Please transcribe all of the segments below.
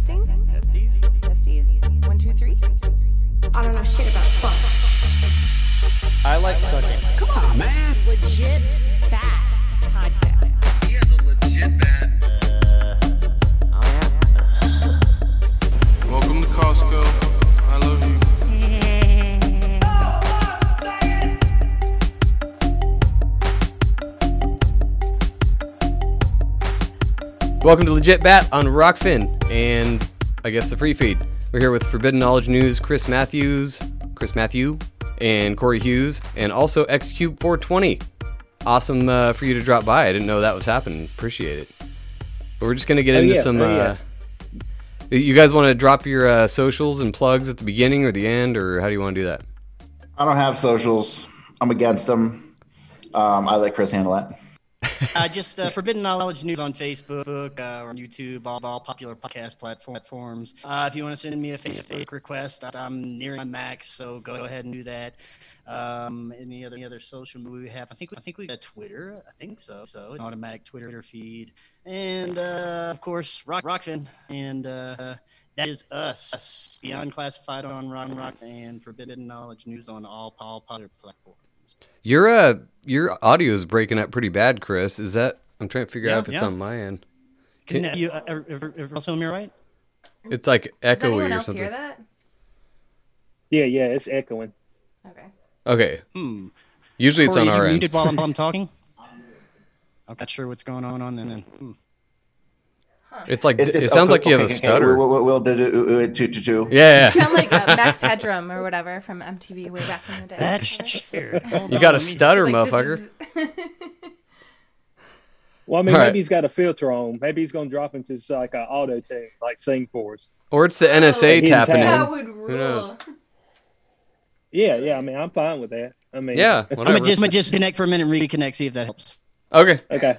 Testing. Testing? Testes? Testes? One, two, three? I don't know shit about fuck. I like sucking. Come on, man. Legit Welcome to Legit Bat on Rokfin and I guess the free feed. We're here with Forbidden Knowledge News, Chris Matthews, Chris Matthew, and Corey Hughes, and also Xcube 420. Awesome uh, for you to drop by. I didn't know that was happening. Appreciate it. But we're just gonna get Oh, into yeah. some. Oh, uh, yeah. you guys want to drop your uh, socials and plugs at the beginning or the end, or how do you want to do that? I don't have socials. I'm against them. Um, I let Chris handle that. Uh, just uh, Forbidden Knowledge News on Facebook uh, or YouTube, all, all popular podcast platforms. Uh, if you want to send me a Facebook request, I'm nearing my max, so go ahead and do that. Um, any other any other social media we have? I think I think we got Twitter. I think so. So an automatic Twitter feed, and uh, of course Rock Rokfin, and uh, that is us. us. Beyond Classified on Rock Rock and Forbidden Knowledge News on all all popular platforms. Your uh, your audio is breaking up pretty bad, Chris. Is that? I'm trying to figure Yeah, out if it's yeah. on my end. Can you uh, ever, ever, ever also hear me right? It's like Does echoey anyone or something. hear that? Yeah, yeah, it's echoing. Okay. Okay. Hmm. Usually it's Corey, on you our end. muted while I'm, while I'm talking. I'm not sure what's going on on. And then hmm. It's like It's, it sounds okay, like you have okay, a okay, stutter. We'll, we'll, we'll do, do, do, do, do, do. Yeah, yeah. Sound like uh, Max Headroom or whatever from MTV way back in the day. that's true. You got a stutter, Like, motherfucker. is- Well, I mean, All right. maybe he's got a filter on. Maybe he's gonna drop into like an auto tune, like sing for us. Or it's the NSA Hidden tapping tab. that in. would Who knows? rule. Yeah, yeah. I mean, I'm fine with that. I mean, Yeah, I'm gonna just, I'm gonna just connect for a minute and reconnect, see if that helps. Okay. okay.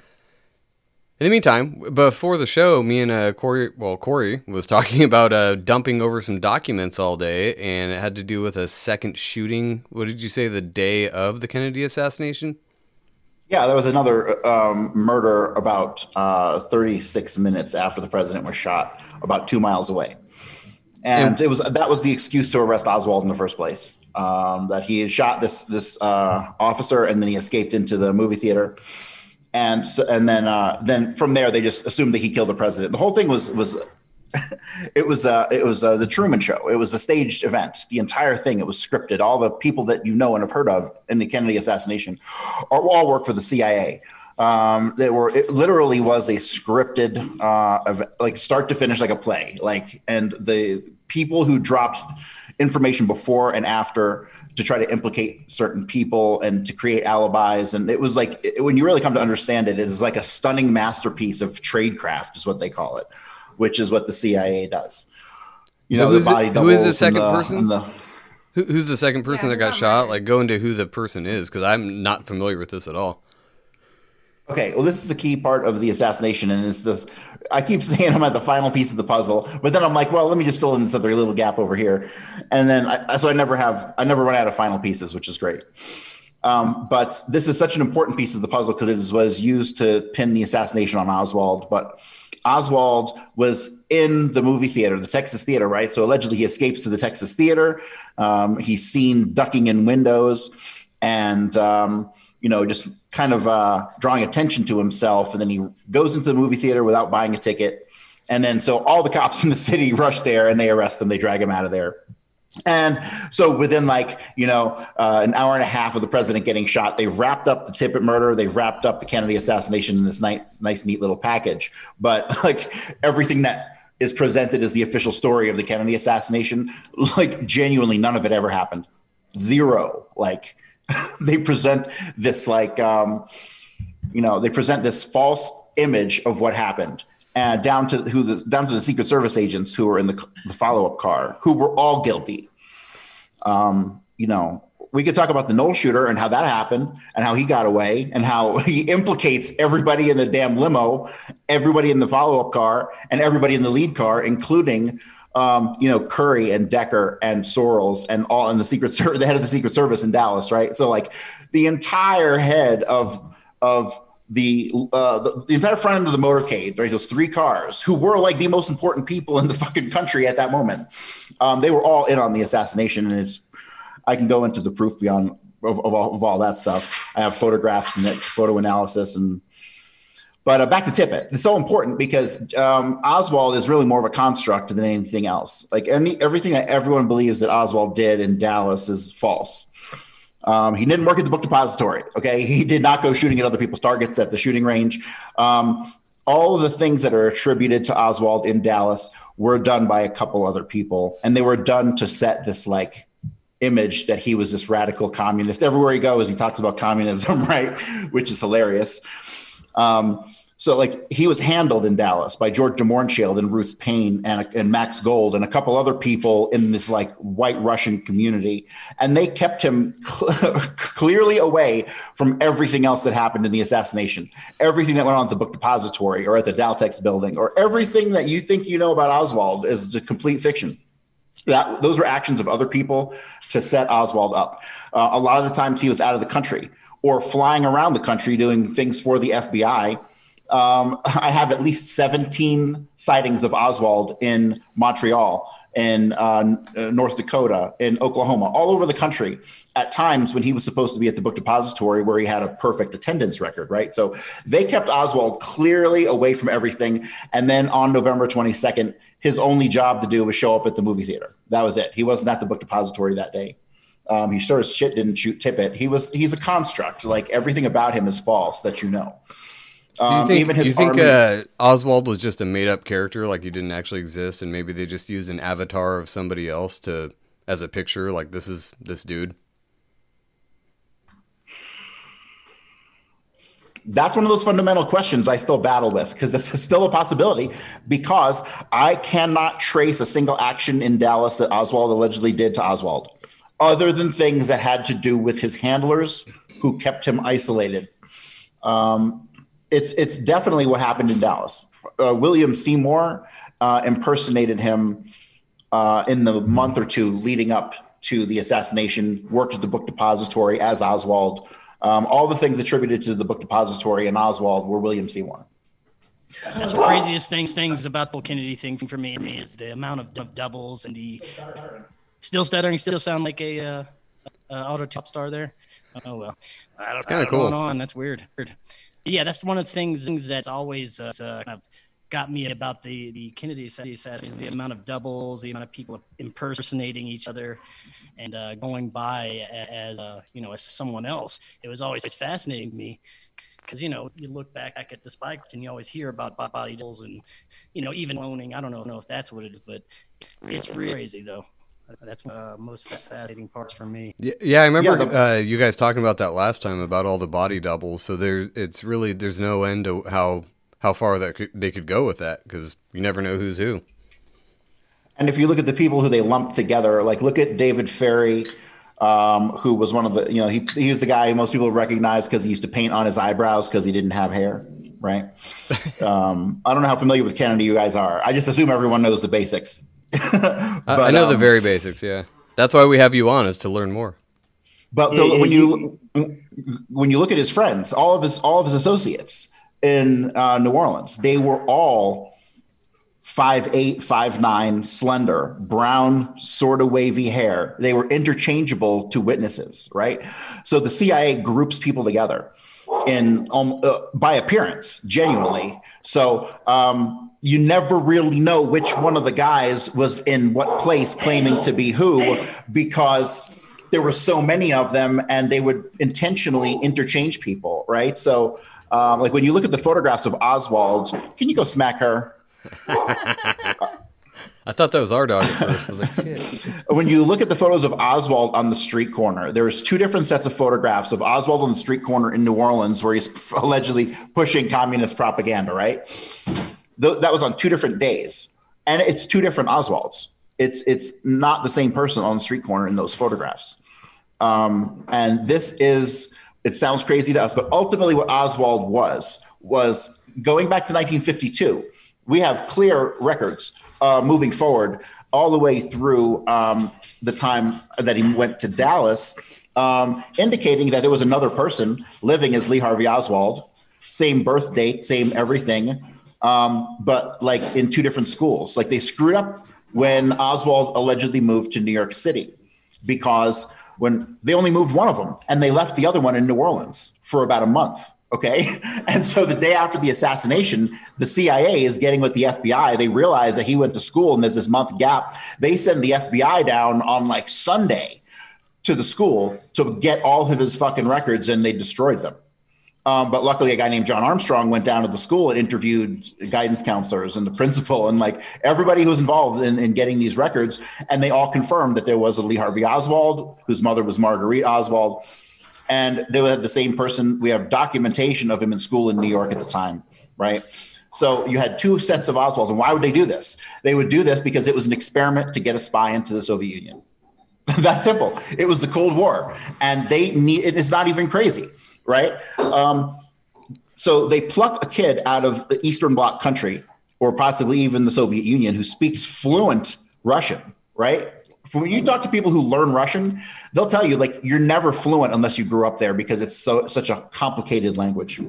In the meantime, before the show, me and uh, Corey, well, Corey was talking about uh, dumping over some documents all day, and it had to do with a second shooting. What did you say? The day of the Kennedy assassination? Yeah, there was another um, murder about uh, 36 minutes after the president was shot, about two miles away. And it was that was the excuse to arrest Oswald in the first place. Um, that he had shot this this uh, officer and then he escaped into the movie theater. And so, and then uh, then from there they just assumed that he killed the president. The whole thing was was it was uh, it was uh, the Truman Show. It was a staged event. The entire thing it was scripted. All the people that you know and have heard of in the Kennedy assassination are all work for the CIA. Um, they were it literally was a scripted uh, ev- like start to finish like a play. Like and the people who dropped information before and after to try to implicate certain people and to create alibis and it was like it- when you really come to understand it it is like a stunning masterpiece of tradecraft is what they call it which is what the CIA does. You So know, who's the it- body who is the second the- person? the- Who, who's the second person Yeah, that got shot? on Like, go into who the person is, because I'm not familiar with this at all. Okay, well, this is a key part of the assassination, and it's this. I keep saying I'm at the final piece of the puzzle, but then I'm like, well, let me just fill in this other little gap over here, and then I, so I never have, I never run out of final pieces, which is great. Um, but this is such an important piece of the puzzle because it was used to pin the assassination on Oswald. But Oswald was in the movie theater, the Texas theater, right? So allegedly he escapes to the Texas theater. Um, he's seen ducking in windows and, um, you know, just kind of uh, drawing attention to himself. And then he goes into the movie theater without buying a ticket. And then so all the cops in the city rush there and they arrest him, they drag him out of there. And so within like, you know, uh, an hour and a half of the president getting shot, they've wrapped up the Tippit murder. They've wrapped up the Kennedy assassination in this nice, neat little package. But like everything that is presented as the official story of the Kennedy assassination, like genuinely none of it ever happened. Zero. Like they present this like, um, You know, they present this false image of what happened, and down to who the down to the Secret Service agents who were in the, the follow up car, who were all guilty. Um, you know, we could talk about the Knoll shooter and how that happened and how he got away and how he implicates everybody in the damn limo, everybody in the follow up car, and everybody in the lead car, including um, you know Curry and Decker and Sorrells and all in the Secret Service, the head of the Secret Service in Dallas, right? So like the entire head of of the, uh, the the entire front end of the motorcade, right? Those three cars, who were like the most important people in the fucking country at that moment, um, they were all in on the assassination, and it's I can go into the proof beyond of, of, all, of all that stuff. I have photographs and photo analysis and. But uh, back to Tippit, it's so important because um, Oswald is really more of a construct than anything else. Like any everything that everyone believes that Oswald did in Dallas is false. Um, he didn't work at the book depository. Okay, he did not go shooting at other people's targets at the shooting range. Um, all of the things that are attributed to Oswald in Dallas were done by a couple other people, and they were done to set this like image that he was this radical communist. Everywhere he goes, he talks about communism, right? Which is hilarious. Um, so like he was handled in Dallas by George de Mohrenschildt and Ruth Paine and, and Max Gold and a couple other people in this like white Russian community. And they kept him cl- clearly away from everything else that happened in the assassination, everything that went on at the book depository or at the Daltex building or everything that you think you know about Oswald is a complete fiction. That those were actions of other people to set Oswald up. Uh, a lot of the times he was out of the country or flying around the country doing things for the FBI. Um, I have at least 17 sightings of Oswald in Montreal, in uh, North Dakota, in Oklahoma, all over the country at times when he was supposed to be at the book depository where he had a perfect attendance record, right? So they kept Oswald clearly away from everything. And then on November 22nd, his only job to do was show up at the movie theater. That was it. He wasn't at the book depository that day. Um, he sure as shit didn't shoot Tippit. He was he's a construct. Like everything about him is false that you know. Do you Um, think, even his you think uh, Oswald was just a made up character, like he didn't actually exist, and maybe they just used an avatar of somebody else to as a picture, like this is this dude? that's one of those fundamental questions I still battle with because that's still a possibility because I cannot trace a single action in Dallas that Oswald allegedly did to Oswald, other than things that had to do with his handlers who kept him isolated. Um, it's it's definitely what happened in Dallas. Uh, William Seymour uh, impersonated him uh, in the month or two leading up to the assassination. Worked at the book depository as Oswald. Um, all the things attributed to the book depository and Oswald were William Seymour. That's the craziest things things about the Kennedy thing for me is the amount of doubles and the still stuttering, still sound like a uh, uh, auto top star there. Oh well, I don't, kinda I don't know cool. going on. That's weird. Weird. Yeah, that's one of the things things that's always uh, uh, kind of got me about the the Kennedy assassination. Is the amount of doubles, the amount of people impersonating each other, and uh, going by as uh, you know as someone else. It was always fascinating to me because you know you look back at the spike and you always hear about body doubles and you know even cloning. I don't know, know if that's what it is, but it's really crazy though. That's uh, most fascinating parts for me. Yeah, yeah I remember Yeah, the- uh, you guys talking about that last time about all the body doubles. So there, it's really there's no end to how how far that could, they could go with that because you never know who's who. And if you look at the people who they lumped together, like look at David Ferrie, um, who was one of the, you know, he, he was the guy who most people recognize because he used to paint on his eyebrows because he didn't have hair, right? um, I don't know how familiar with Kennedy you guys are. I just assume everyone knows the basics. I, I know the um, very basics. Yeah, that's why we have you on is to learn more. But the, when you when you look at his friends, all of his all of his associates in uh, New Orleans, they were all five eight, five nine, slender, brown, sort of wavy hair. They were interchangeable to witnesses, right? So the CIA groups people together in um, uh, by appearance, genuinely. So um, you never really know which one of the guys was in what place, claiming to be who, because there were so many of them and they would intentionally interchange people, right? So, um, like when you look at the photographs of Oswald, can you go smack her? I thought that was our dog at first. I was like, shit. when you look at the photos of Oswald on the street corner, there's two different sets of photographs of Oswald on the street corner in New Orleans, where he's allegedly pushing communist propaganda. Right, Th- that was on two different days, and it's two different Oswalds. It's it's not the same person on the street corner in those photographs. Um, and this is it sounds crazy to us, but ultimately, what Oswald was was going back to 1952. We have clear records uh, moving forward all the way through um, the time that he went to Dallas, um, indicating that there was another person living as Lee Harvey Oswald, same birth date, same everything, um, but like in two different schools. Like they screwed up when Oswald allegedly moved to New York City because when they only moved one of them and they left the other one in New Orleans for about a month. Okay. And so the day after the assassination, the CIA is getting with the FBI. They realize that he went to school and there's this month gap. They send the FBI down on like Sunday to the school to get all of his fucking records and they destroyed them. Um, but luckily, a guy named John Armstrong went down to the school and interviewed guidance counselors and the principal and like everybody who was involved in, in getting these records. And they all confirmed that there was a Lee Harvey Oswald, whose mother was Marguerite Oswald. And they had the same person. We have documentation of him in school in New York at the time, right? So you had two sets of Oswalds. And why would they do this? They would do this because it was an experiment to get a spy into the Soviet Union. That's simple. It was the Cold War, and they need. It is not even crazy, right? Um, so they pluck a kid out of the Eastern Bloc country, or possibly even the Soviet Union, who speaks fluent Russian, right? When you talk to people who learn Russian, they'll tell you like you're never fluent unless you grew up there because it's so such a complicated language.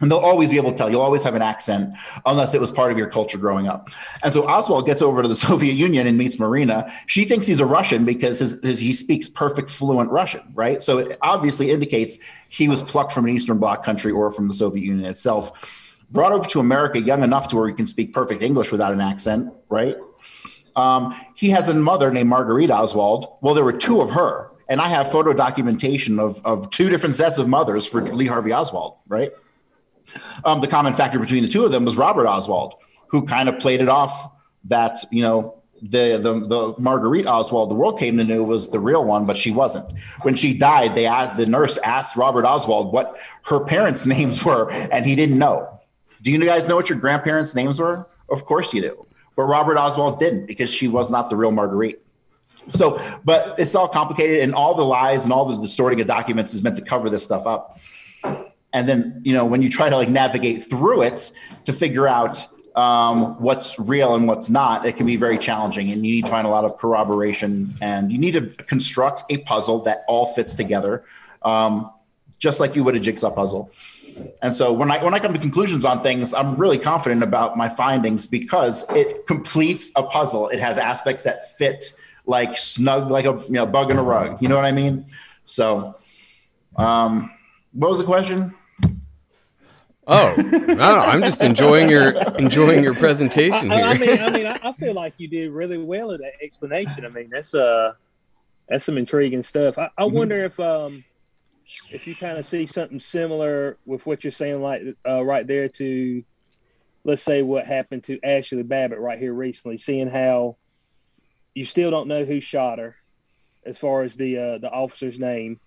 And they'll always be able to tell. You'll always have an accent unless it was part of your culture growing up. And so Oswald gets over to the Soviet Union and meets Marina. She thinks he's a Russian because his, his, he speaks perfect, fluent Russian, right? So it obviously indicates he was plucked from an Eastern Bloc country or from the Soviet Union itself. Brought over to America young enough to where he can speak perfect English without an accent, right? Um, he has a mother named Marguerite Oswald. Well, there were two of her. And I have photo documentation of, of two different sets of mothers for Lee Harvey Oswald, right? Um, the common factor between the two of them was Robert Oswald, who kind of played it off that you know the the the Marguerite Oswald the world came to know was the real one, but she wasn't. When she died, they asked the nurse asked Robert Oswald what her parents' names were, and he didn't know. Do you guys know what your grandparents' names were? Of course you do, but Robert Oswald didn't because she was not the real Marguerite. So, but it's all complicated, and all the lies and all the distorting of documents is meant to cover this stuff up and then you know when you try to like navigate through it to figure out um, what's real and what's not it can be very challenging and you need to find a lot of corroboration and you need to construct a puzzle that all fits together um, just like you would a jigsaw puzzle and so when I when I come to conclusions on things, I'm really confident about my findings because it completes a puzzle. It has aspects that fit like snug, like a you know bug in a rug. You know what I mean? So, um, what was the question? Oh, no, no, I'm just enjoying your enjoying your presentation I, here. I mean, I mean, I, I feel like you did really well at that explanation. I mean, that's uh, that's some intriguing stuff. I, I Mhm. wonder if um, if you kind of see something similar with what you're saying, like uh, right there to, let's say, what happened to Ashley Babbitt right here recently, seeing how you still don't know who shot her, as far as the uh, the officer's name,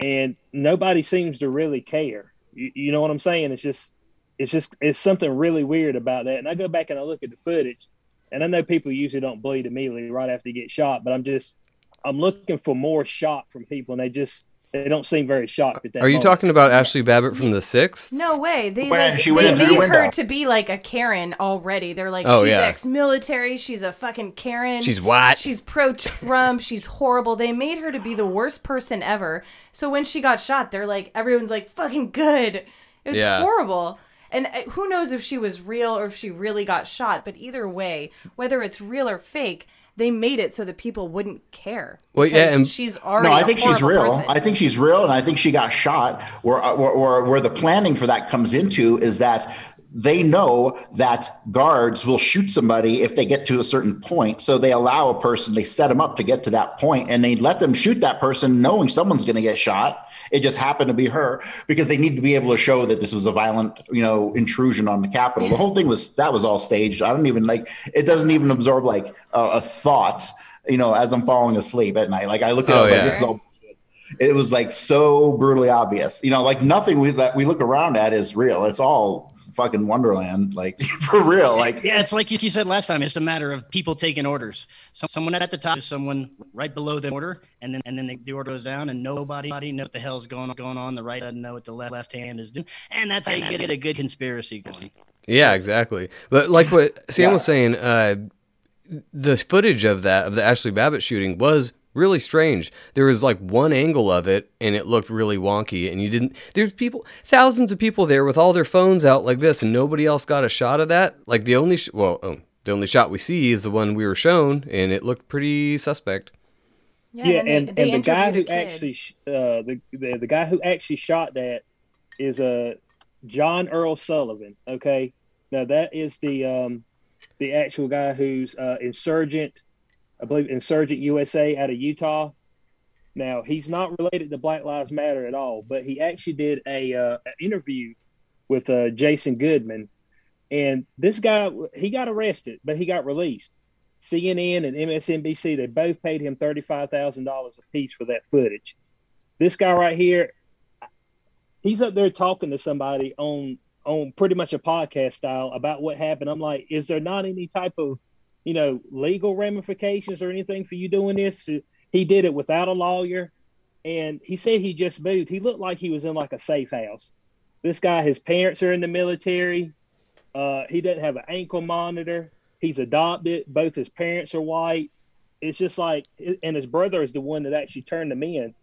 and nobody seems to really care. You, you know what I'm saying? It's just it's just it's something really weird about that. And I go back and I look at the footage, and I know people usually don't bleed immediately right after you get shot, but I'm just I'm looking for more shock from people, and they just they don't seem very shocked at that. Are you moment. talking about Ashley Babbitt from the Sixth? No way. They, When like, she went they in through the made her to be like a Karen already. They're like, Oh, she's yeah. ex-military. She's a fucking Karen. She's what? She's pro-Trump. she's horrible. They made her to be the worst person ever. So when she got shot, they're like, everyone's like, fucking good. It's Yeah. horrible. And uh, who knows if she was real or if she really got shot. But either way, whether it's real or fake, they made it so that people wouldn't care. Well, yeah, and- she's already. No, I a think she's real. person. I think she's real, and I think she got shot. Where, uh, where, where, where the planning for that comes into is that they know that guards will shoot somebody if they get to a certain point. So they allow a person, they set them up to get to that point, and they let them shoot that person knowing someone's going to get shot. It just happened to be her because they need to be able to show that this was a violent, you know, intrusion on the Capitol. The whole thing was that was all staged. I don't even like it. Doesn't even absorb like a, a thought, you know, as I'm falling asleep at night. Like I look at it, I Oh, was yeah. like, this is all it was like so brutally obvious. You know, like nothing we that we look around at is real. It's all fucking Wonderland, like for real. Like Yeah, it's like you said last time. It's a matter of people taking orders. So, someone at the top is someone right below the order, and then and then the, the order goes down, and nobody knows what the hell's going going on. The right doesn't know what the left left hand is doing, and that's how you get a good conspiracy going. Yeah, exactly. But like what Sam Yeah. was saying, uh, the footage of that of the Ashley Babbitt shooting was really strange. There was like one angle of it, and it looked really wonky. And you didn't. There's people, thousands of people there with all their phones out like this, and nobody else got a shot of that. Like the only, sh- well, um, the only shot we see is the one we were shown, and it looked pretty suspect. Yeah, they- and, they and the guy who a kid. actually sh- uh, the, the the guy who actually shot that is uh, John Earl Sullivan. Okay, now that is the um, the actual guy who's uh, insurgent, I believe Insurgence USA out of Utah. Now he's not related to Black Lives Matter at all, but he actually did a uh, an interview with uh, Jason Goodman, and this guy he got arrested, but he got released. CNN and MSNBC they both paid him thirty five thousand dollars a piece for that footage. This guy right here, he's up there talking to somebody on on pretty much a podcast style about what happened. I'm like, is there not any type of you know legal ramifications or anything for you doing this? He did it without a lawyer, and he said he just moved. He looked like he was in like a safe house. This guy, his parents are in the military. Uh, he doesn't have an ankle monitor. He's adopted. Both his parents are white. It's just like, and his brother is the one that actually turned him in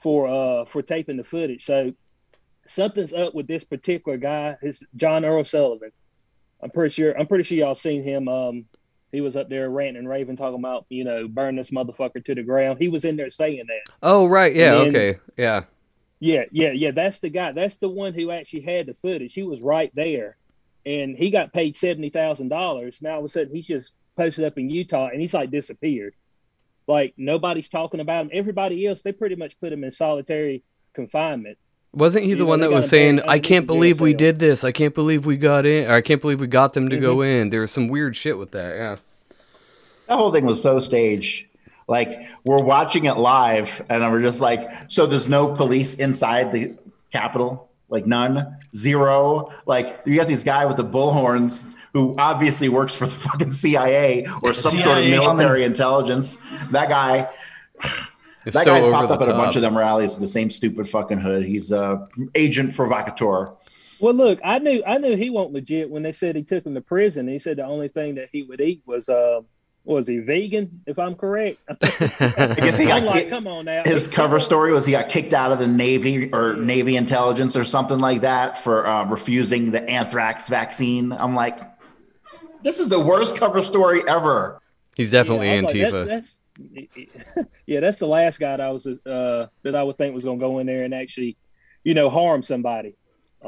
for uh for taping the footage. So something's up with this particular guy. His John Earl Sullivan. I'm pretty sure. I'm pretty sure y'all seen him. Um, he was up there ranting and raving, talking about you know burn this motherfucker to the ground. He was in there saying that. Oh right, yeah, then- okay, yeah. Yeah, yeah, yeah. That's the guy. That's the one who actually had the footage. He was right there, and he got paid seventy thousand dollars. Now all of a sudden he's just posted up in Utah, and he's like disappeared. Like nobody's talking about him. Everybody else, they pretty much put him in solitary confinement. Wasn't he the one that was saying, "I can't believe we did this. I can't believe we got in. Or I can't believe we got them to go Mm-hmm. in." There was some weird shit with that. Yeah. that whole thing was so staged. Like we're watching it live, and we're just like, so there's no police inside the Capitol, like none, zero. Like you got this guy with the bullhorns who obviously works for the fucking CIA or some sort of military intelligence. That guy. It's that so guy's popped the up at a bunch of them rallies with the same stupid fucking hood. He's a agent provocateur. Well, look, I knew I knew he wasn't legit when they said he took him to prison. He said the only thing that he would eat was uh, was he vegan? If I'm correct, I guess he got I'm like, ki- come on now. his cover story was he got kicked out of the Navy or Navy intelligence or something like that for um, refusing the anthrax vaccine. I'm like, this is the worst cover story ever. He's definitely I was like, that- Antifa. that's, yeah, that's the last guy that I was uh, that I would think was going to go in there and actually, you know, harm somebody.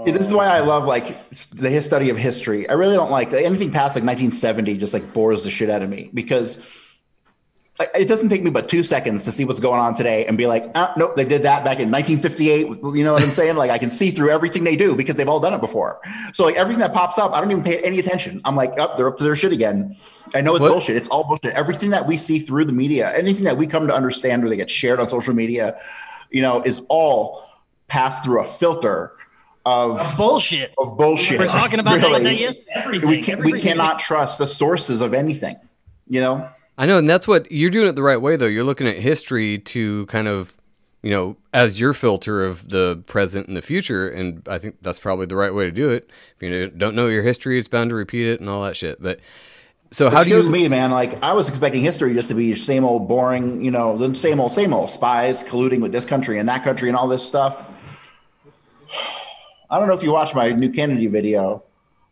See, this is why I love like the study of history. I really don't like anything past like 1970. Just like bores the shit out of me because it doesn't take me but two seconds to see what's going on today and be like, ah, nope, they did that back in 1958. You know what I'm saying? like I can see through everything they do because they've all done it before. So like everything that pops up, I don't even pay any attention. I'm like, up, they're up to their shit again. I know it's What? bullshit. It's all bullshit. Everything that we see through the media, anything that we come to understand or they get shared on social media, you know, is all passed through a filter of Bullshit. of bullshit. We're talking about that Really. like that yesterday. Everything. We can we cannot trust the sources of anything. You know, I know, and that's what you're doing it the right way though. You're looking at history to kind of, you know, as your filter of the present and the future, and I think that's probably the right way to do it. If you don't know your history, it's bound to repeat it and all that shit. But so how do excuse you? me, man? Like I was expecting history just to be same old boring. You know, the same old same old spies colluding with this country and that country and all this stuff. I don't know if you watched my new Kennedy video,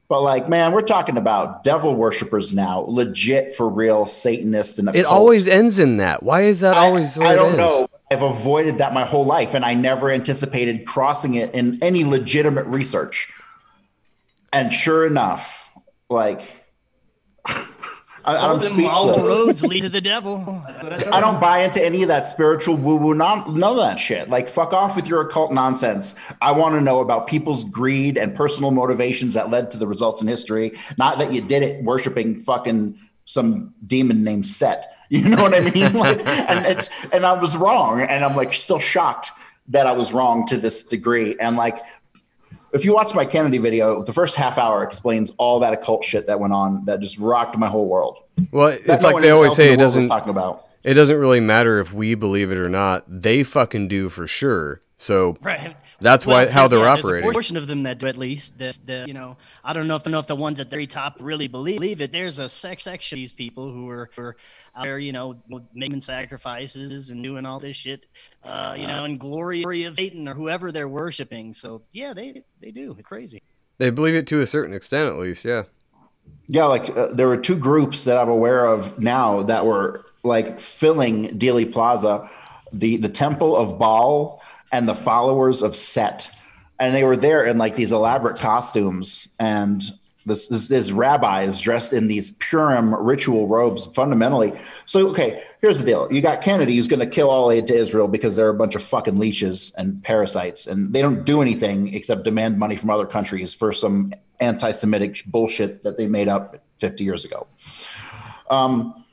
but like, man, we're talking about devil worshippers now, legit for real Satanists and It always ends in that. Why is that always? the way I don't know. I've avoided that my whole life, and I never anticipated crossing it in any legitimate research. And sure enough, like I, All I'm them- all roads lead to the devil. I I don't buy into any of that spiritual woo woo, none, none of that shit. Like, fuck off with your occult nonsense. I want to know about people's greed and personal motivations that led to the results in history, not that you did it worshiping fucking some demon named Set. You know what I mean? Like, and it's and I was wrong, and I'm like still shocked that I was wrong to this degree. And like, if you watch my Kennedy video, the first half hour explains all that occult shit that went on that just rocked my whole world. Well, That it's no like they always say the it doesn't talking about. it doesn't really matter if we believe it or not. They fucking do for sure. So Right. that's why how they're there's operating. A portion of them that do at least the, the you know I don't know if know if the ones at the very top really believe it. There's a sex section of these people who are, who are out there, you know, making sacrifices and doing all this shit, uh, you know, in glory of Satan or whoever they're worshiping. So yeah, they they do. It's crazy. They believe it to a certain extent, at least. Yeah. Yeah, like uh, there were two groups that I'm aware of now that were like filling Dealey Plaza, the the Temple of Baal and the followers of Set, and they were there in like these elaborate costumes and this this, this rabbis dressed in these Purim ritual robes. Fundamentally, so okay, here's the deal: you got Kennedy who's going to kill all aid to Israel because they're a bunch of fucking leeches and parasites, and they don't do anything except demand money from other countries for some anti-Semitic bullshit that they made up 50 years ago. Um,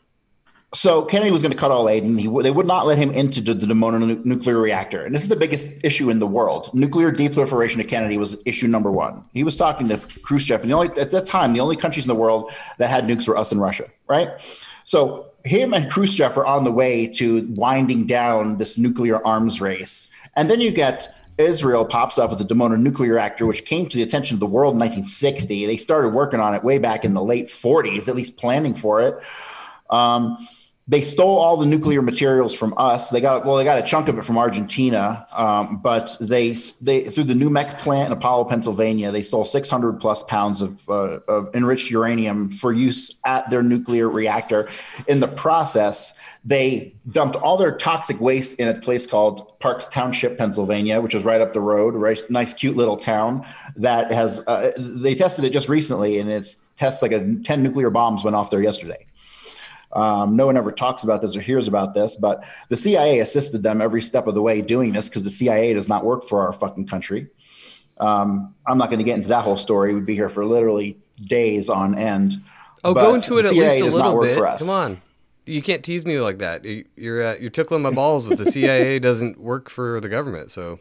so Kennedy was going to cut all aid, and he, they would not let him into the, the mononuclear reactor. And this is the biggest issue in the world. Nuclear deproliferation of Kennedy was issue number one. He was talking to Khrushchev, and the only at that time, the only countries in the world that had nukes were us and Russia, right? So him and Khrushchev are on the way to winding down this nuclear arms race, and then you get Israel pops up with the Dimona nuclear reactor, which came to the attention of the world in 1960. They started working on it way back in the late 40s, at least planning for it. Um, they stole all the nuclear materials from us. They got well, they got a chunk of it from Argentina, um, but they they through the NUMEC plant in Apollo, Pennsylvania, they stole 600 plus pounds of, uh, of enriched uranium for use at their nuclear reactor. In the process, they dumped all their toxic waste in a place called Parks Township, Pennsylvania, which is right up the road. Right, nice, cute little town that has. Uh, they tested it just recently, and it's tests like a 10 nuclear bombs went off there yesterday. Um, no one ever talks about this or hears about this, but the CIA assisted them every step of the way doing this because the CIA does not work for our fucking country. Um, I'm not going to get into that whole story. We'd be here for literally days on end. Oh, But go into it at CIA least a little bit. for us. Come on. You can't tease me like that. You- You're uh, you're tickling my balls with the CIA doesn't work for the government. So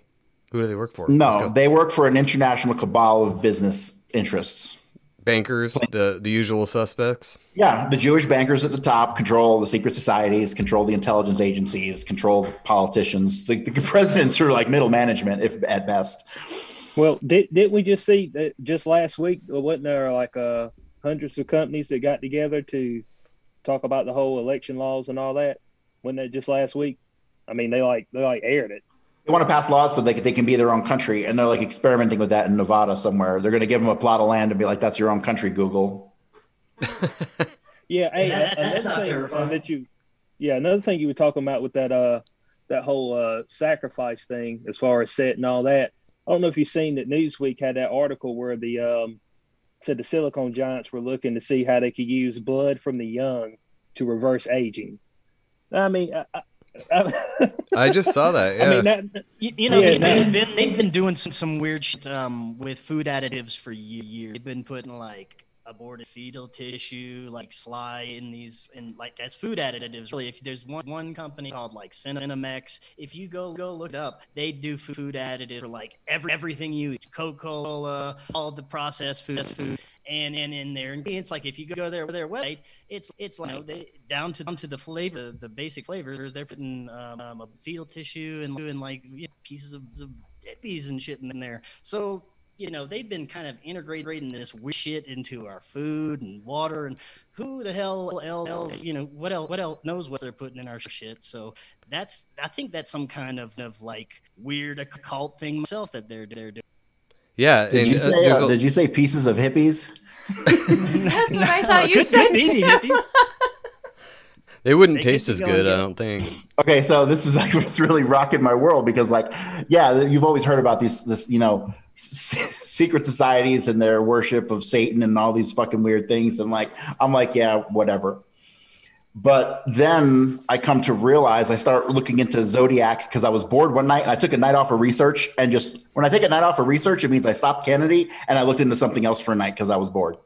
who do they work for? No, they work for an international cabal of business interests. Bankers, the the usual suspects. Yeah, the Jewish bankers at the top control the secret societies, control the intelligence agencies, control politicians. The, the presidents are like middle management, if at best. Well, did didn't we just see that just last week? uh, Wasn't there like uh, hundreds of companies that got together to talk about the whole election laws and all that? Wasn't that just last week? I mean, they like they like aired it. They want to pass laws so they, they can be their own country, and they're like experimenting with that in Nevada somewhere. They're going to give them a plot of land and be like, "That's your own country, Google." Yeah, hey, Yeah, that's- that's another not thing terrifying. that you, yeah, another thing you were talking about with that uh that whole uh sacrifice thing as far as set and all that. I don't know if you've seen that Newsweek had that article where the um said the silicone giants were looking to see how they could use blood from the young to reverse aging. I mean, I, I, I, I just saw that. Yeah. I mean that You, you know, Yeah, they, they've, been they've been doing some, some weird shit um, with food additives for years. They've been putting like aborted fetal tissue, like sly in these, and like as food additives. Really, if there's one one company called like Senomyx, if you go go look it up, they do food additive for like every everything you eat, Coca Cola, all the processed food, food. And, and in their ingredients, like if you go there with their website, it's it's like you know, they down to down to the flavor, the basic flavors. They're putting um, um, a fetal tissue and doing like you know, pieces of, of dead bees and shit in there. So you know they've been kind of integrating this weird shit into our food and water and who the hell else you know what else what else knows what they're putting in our shit. So that's I think that's some kind of of like weird occult thing myself that they're they're doing. Yeah. Did and, you uh, say? there's Uh, a- did you say pieces of hippies? That's what I thought you said. could be too. hippies. They wouldn't They taste as going good, I don't think. Okay, so this is like what's really rocking my world because, like, yeah, you've always heard about these, this, you know, s- secret societies and their worship of Satan and all these fucking weird things, and like, I'm like, yeah, whatever. But then I come to realize I start looking into Zodiac because I was bored one night. I took a night off of research, and just when I take a night off of research, it means I stopped Kennedy and I looked into something else for a night because I was bored.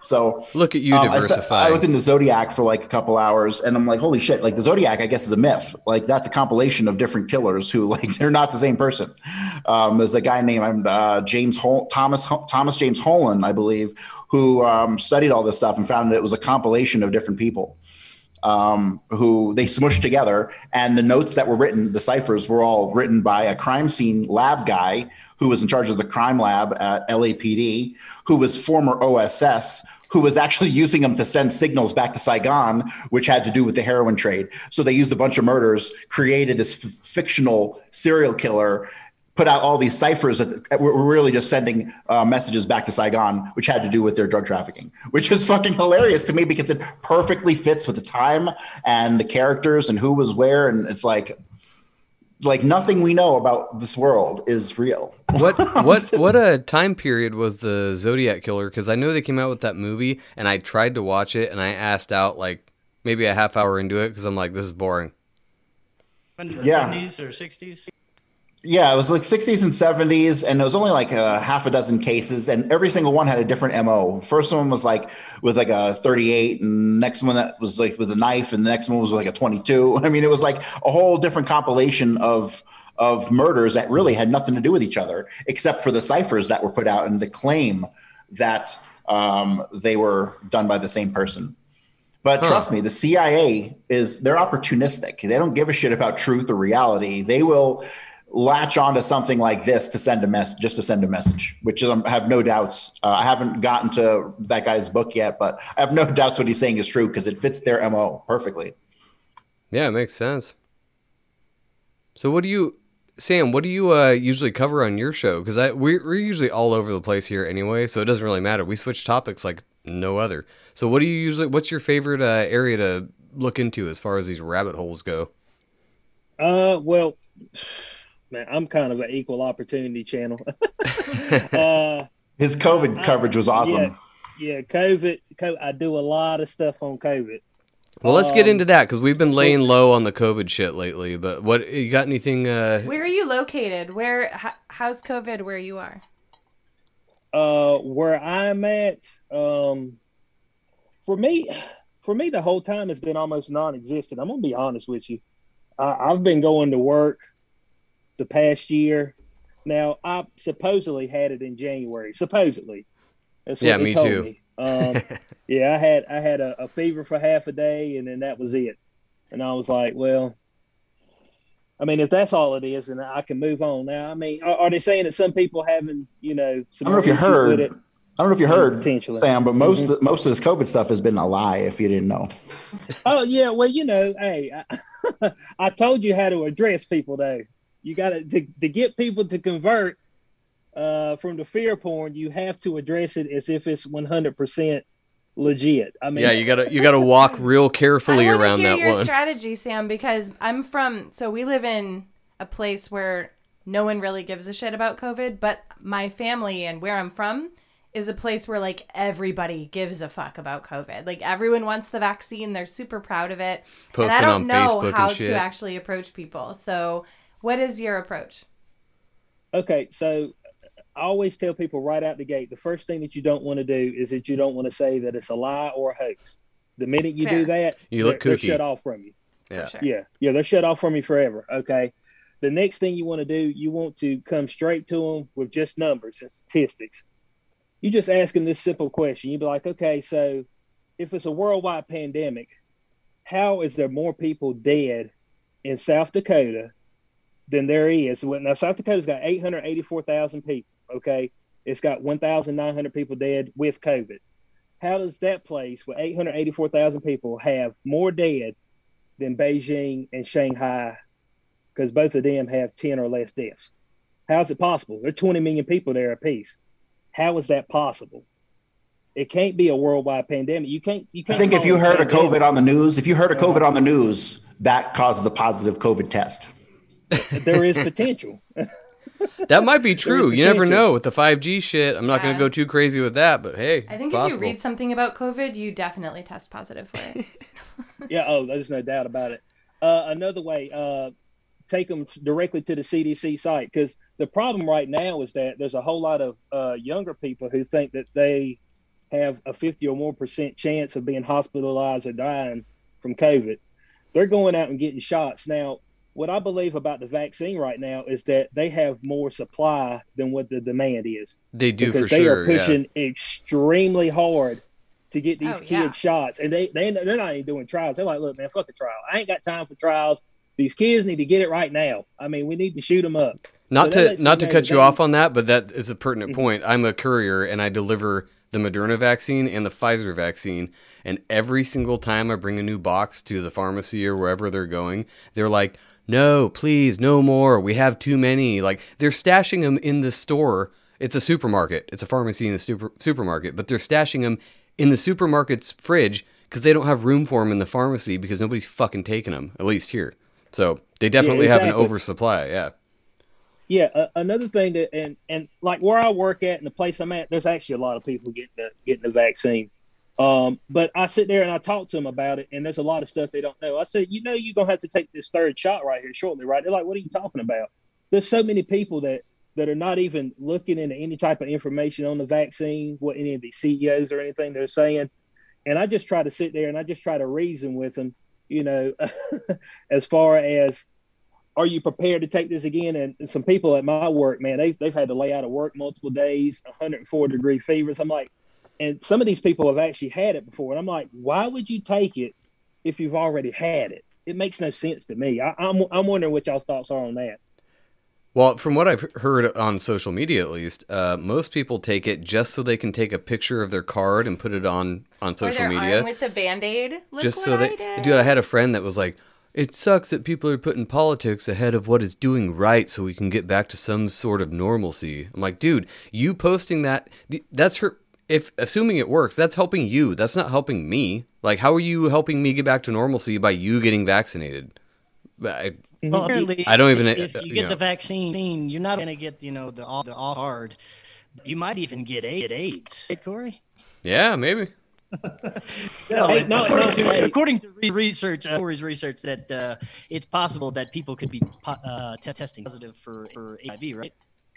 So Look at you um, I, diversify. I looked into Zodiac for like a couple hours, and I'm like, holy shit! Like the Zodiac, I guess is a myth. Like that's a compilation of different killers who like they're not the same person. Um, there's a guy named uh, James Hol- Thomas Thomas James Holland, I believe, who um, studied all this stuff and found that it was a compilation of different people um, who they smushed together. And the notes that were written, the ciphers, were all written by a crime scene lab guy who was in charge of the crime lab at LAPD, who was former OSS. Who was actually using them to send signals back to Saigon, which had to do with the heroin trade. So they used a bunch of murders, created this f- fictional serial killer, put out all these ciphers that were were really just sending uh, messages back to Saigon, which had to do with their drug trafficking, which is fucking hilarious to me because it perfectly fits with the time and the characters and who was where, and it's like, like nothing we know about this world is real. what what what a time period was the Zodiac Killer? Because I know they came out with that movie, and I tried to watch it, and I asked out like maybe a half hour into it because I'm like, this is boring. When the Yeah. 70s or 60s? Yeah, it was like 60s and 70s, and it was only like a half a dozen cases, and every single one had a different MO. First one was like with like a 38, and next one that was like with a knife, and the next one was like a 22. I mean, it was like a whole different compilation of of murders that really had nothing to do with each other, except for the ciphers that were put out and the claim that um, they were done by the same person. But Huh. trust me, the CIA is they're opportunistic. They don't give a shit about truth or reality. They will latch onto something like this to send a mess, just to send a message. Which is, um, I have no doubts. Uh, I haven't gotten to that guy's book yet, but I have no doubts what he's saying is true because it fits their mo perfectly. Yeah, it makes sense. So what do you, Sam? What do you uh, usually cover on your show? Because I we're, we're usually all over the place here anyway, so it doesn't really matter. We switch topics like no other. So what do you usually? What's your favorite uh, area to look into as far as these rabbit holes go? Uh, well, man, I'm kind of an equal opportunity channel. uh, His COVID I- coverage was awesome. Yeah, yeah, COVID, co- I do a lot of stuff on COVID. Well, let's get Um, into that because we've been laying low on the COVID shit lately. But what you got? Anything? Uh, Where are you located? Where? H- how's COVID where you are? Uh, where I'm at, um, for me, for me, the whole time has been almost non-existent. I'm gonna be honest with you. I, I've been going to work the past year. Now, I supposedly had it in January. Supposedly, that's what Yeah, they me told too. me. Um, yeah, I had I had a, a fever for half a day, and then that was it. And I was like, well, I mean, if that's all it is, then I can move on. Now, I mean, are, are they saying that some people having, you know, some I don't know if you heard. with it? I don't know if you heard, Sam, but most Mhm. most of this COVID stuff has been a lie. If you didn't know, Oh yeah, well, you know, hey, I, I told you how to address people though. You got to to get people to convert uh, from the fear porn. You have to address it as if it's one hundred percent legit. I mean, yeah, you gotta you gotta walk real carefully I want around to hear that your one. strategy, Sam, because I'm from. So we live in a place where no one really gives a shit about COVID, but my family and where I'm from is a place where like everybody gives a fuck about COVID. Like everyone wants the vaccine. They're super proud of it. and I don't on know Facebook how to actually approach people. So, what is your approach? Okay, so I always tell people right out the gate the first thing that you don't want to do is that you don't want to say that it's a lie or a hoax. The minute you do that, You look they're, they're shut off from you. Yeah. Sure. Yeah, yeah, they're shut off from you forever. Okay. The next thing you want to do, you want to come straight to them with just numbers and statistics. You just ask them this simple question. You'd be like, okay, so if it's a worldwide pandemic, how is there more people dead in South Dakota than there is? Now, South Dakota's got 884,000 people. Okay. It's got 1,900 people dead with COVID. How does that place with 884,000 people have more dead than Beijing and Shanghai because both of them have 10 or less deaths. How is it possible? There are 20 million people there apiece. How is that possible? it can't be a worldwide pandemic. You can't. You I can't. I think if you heard a. COVID on the news, if you heard a COVID on the news, that causes a positive COVID test. There is potential. That might be true. You never know with the 5G shit. I'm not going to go too crazy with that, but hey, I think it's if possible. you read something about COVID, you definitely test positive for it. yeah. Oh, there's no doubt about it. Uh, another way, uh, take them directly to the CDC site because the problem right now is that there's a whole lot of uh, younger people who think that they have a 50 or more percent chance of being hospitalized or dying from COVID. They're going out and getting shots now. What I believe about the vaccine right now is that they have more supply than what the demand is. They do because for they sure. are pushing extremely hard to get these Oh, kids yeah. shots, and they they they're not even doing trials. They're like, look, man, fuck a trial. I ain't got time for trials. These kids need to get it right now. I mean, we need to shoot them up. Not So to not to cut you they- off on that, but that is a pertinent Mhm. point. I'm a courier and I deliver the Moderna vaccine and the Pfizer vaccine, and every single time I bring a new box to the pharmacy or wherever they're going, they're like, "No, please, no more. We have too many." Like they're stashing them in the store. It's a supermarket. It's a pharmacy in the super, supermarket, but they're stashing them in the supermarket's fridge because they don't have room for them in the pharmacy because nobody's fucking taking them. At least here. So they definitely have an oversupply. Yeah. Yeah, uh, another thing that and and like where I work at and the place I'm at, there's actually a lot of people getting the getting the vaccine. Um, but I sit there and I talk to them about it, and there's a lot of stuff they don't know. I said, you know, you're gonna have to take this third shot right here shortly, right? They're like, what are you talking about? There's so many people that that are not even looking into any type of information on the vaccine, what any of these CEOs or anything they're saying. And I just try to sit there and I just try to reason with them, you know, as far as are you prepared to take this again? And some people at my work, man, they've, they've had to lay out of work multiple days, 104 degree fevers. I'm like, and some of these people have actually had it before. And I'm like, why would you take it if you've already had it? It makes no sense to me. I, I'm, I'm wondering what y'all's thoughts are on that. Well, from what I've heard on social media, at least, uh, most people take it just so they can take a picture of their card and put it on on or social their media, arm with the band-aid. Just what so I they. did. Dude, I had a friend that was like, "It sucks that people are putting politics ahead of what is doing right, so we can get back to some sort of normalcy." I'm like, dude, you posting that, that's her. If assuming it works, that's helping you. That's not helping me. Like, how are you helping me get back to normalcy by you getting vaccinated? I, Well, apparently, I don't even- If you you get know. the vaccine, you're not going to get, you know, the all the off card. You might even get A- get AIDS. Right, Corey? yeah, maybe. No, Hey, no, according, no, to, according to research, uh, Corey's research, that uh, it's possible that people could be po- uh, te- testing positive for, for HIV, right?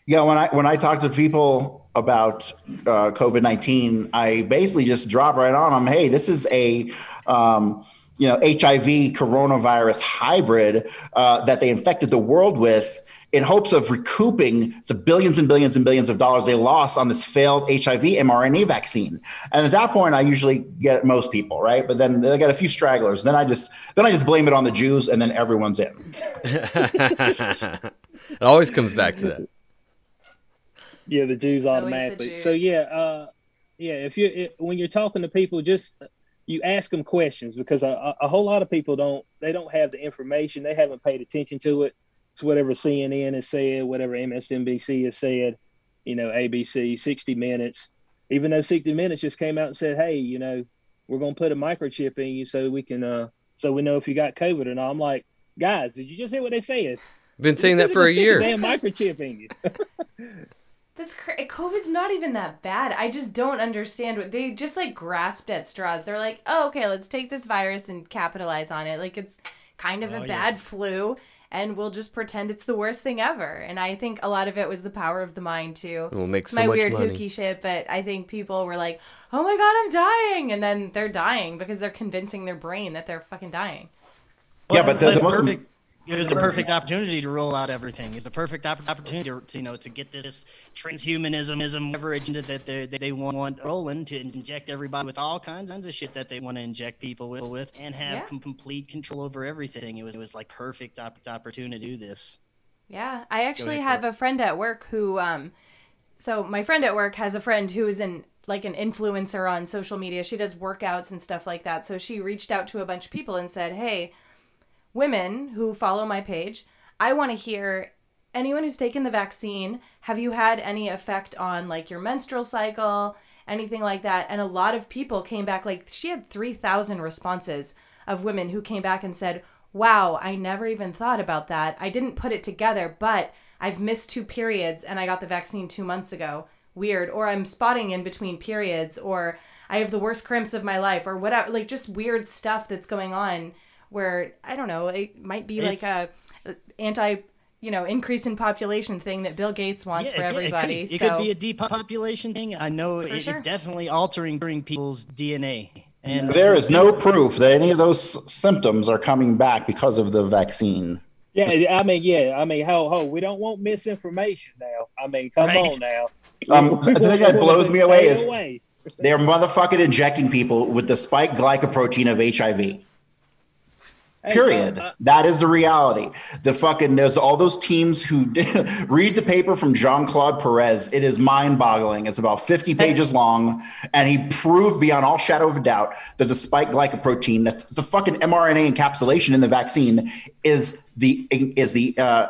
Yeah, when I when I talk to people about uh, COVID nineteen, I basically just drop right on them. Hey, this is a um, you know HIV coronavirus hybrid uh, that they infected the world with in hopes of recouping the billions and billions and billions of dollars they lost on this failed HIV mRNA vaccine. And at that point, I usually get most people right, but then I get a few stragglers. Then I just then I just blame it on the Jews, and then everyone's in. it always comes back to that. Yeah, the Jews always the automatically. So yeah, uh, yeah. If you it, when you're talking to people, just you ask them questions because a, a, a whole lot of people don't they don't have the information. They haven't paid attention to it. It's whatever CNN has said, whatever MSNBC has said. You know, ABC, 60 Minutes. Even though 60 Minutes just came out and said, "Hey, you know, we're going to put a microchip in you so we can uh so we know if you got COVID or not." I'm like, guys, did you just hear what they said? Been saying that for a year. stick Damn microchip in you. That's crazy. Eh, COVID's not even that bad. I just don't understand what they just like grasped at straws. They're like, "Oh, okay, let's take this virus and capitalize on it. Like it's kind of Oh, a yeah. bad flu, and we'll just pretend it's the worst thing ever." And I think a lot of it was the power of the mind too. We'll make so My much weird money. hooky shit, but I think people were like, "Oh my god, I'm dying," and then they're dying because they're convincing their brain that they're fucking dying. Yeah, but the- the most- perfect, it was the perfect opportunity to roll out everything. It's the perfect opportunity to, you know to get this transhumanism, whatever agenda that they they want, want rolling to inject everybody with all kinds of shit that they want to inject people with, and have Yeah. com- complete control over everything. It was it was like perfect op- opportunity to do this. Yeah, I actually ahead, have a friend at work who um so my friend at work has a friend who is an like an influencer on social media. She does workouts and stuff like that. So she reached out to a bunch of people and said, "Hey, women who follow my page, I want to hear anyone who's taken the vaccine, have you had any effect on like your menstrual cycle anything like that. And a lot of people came back like she had 3,000 responses of women who came back and said, "Wow, I never even thought about that. I didn't put it together, but I've missed two periods and I got the vaccine 2 months ago. Weird. Or I'm spotting in between periods or I have the worst cramps of my life or whatever, like just weird stuff that's going on where I don't know, it might be like a a anti you know, increase in population thing that Bill Gates wants Yeah, for it could- everybody. It could, so it could be a depopulation thing. I know it, sure. it's definitely altering people's DNA. And There is no proof that any of those symptoms are coming back because of the vaccine. Yeah, I mean, yeah, I mean, ho, ho, we don't want misinformation now. I mean, come Right. on now. Um, the thing that blows me away is away. they're motherfucking injecting people with the spike glycoprotein of HIV. Period. uh, uh, that is the reality. The fucking there's all those teams who read the paper from Jean Claude Perez. It is mind boggling. It's about 50 pages long, and he proved beyond all shadow of a doubt that the spike glycoprotein, that's the fucking mRNA encapsulation in the vaccine, is the is the uh,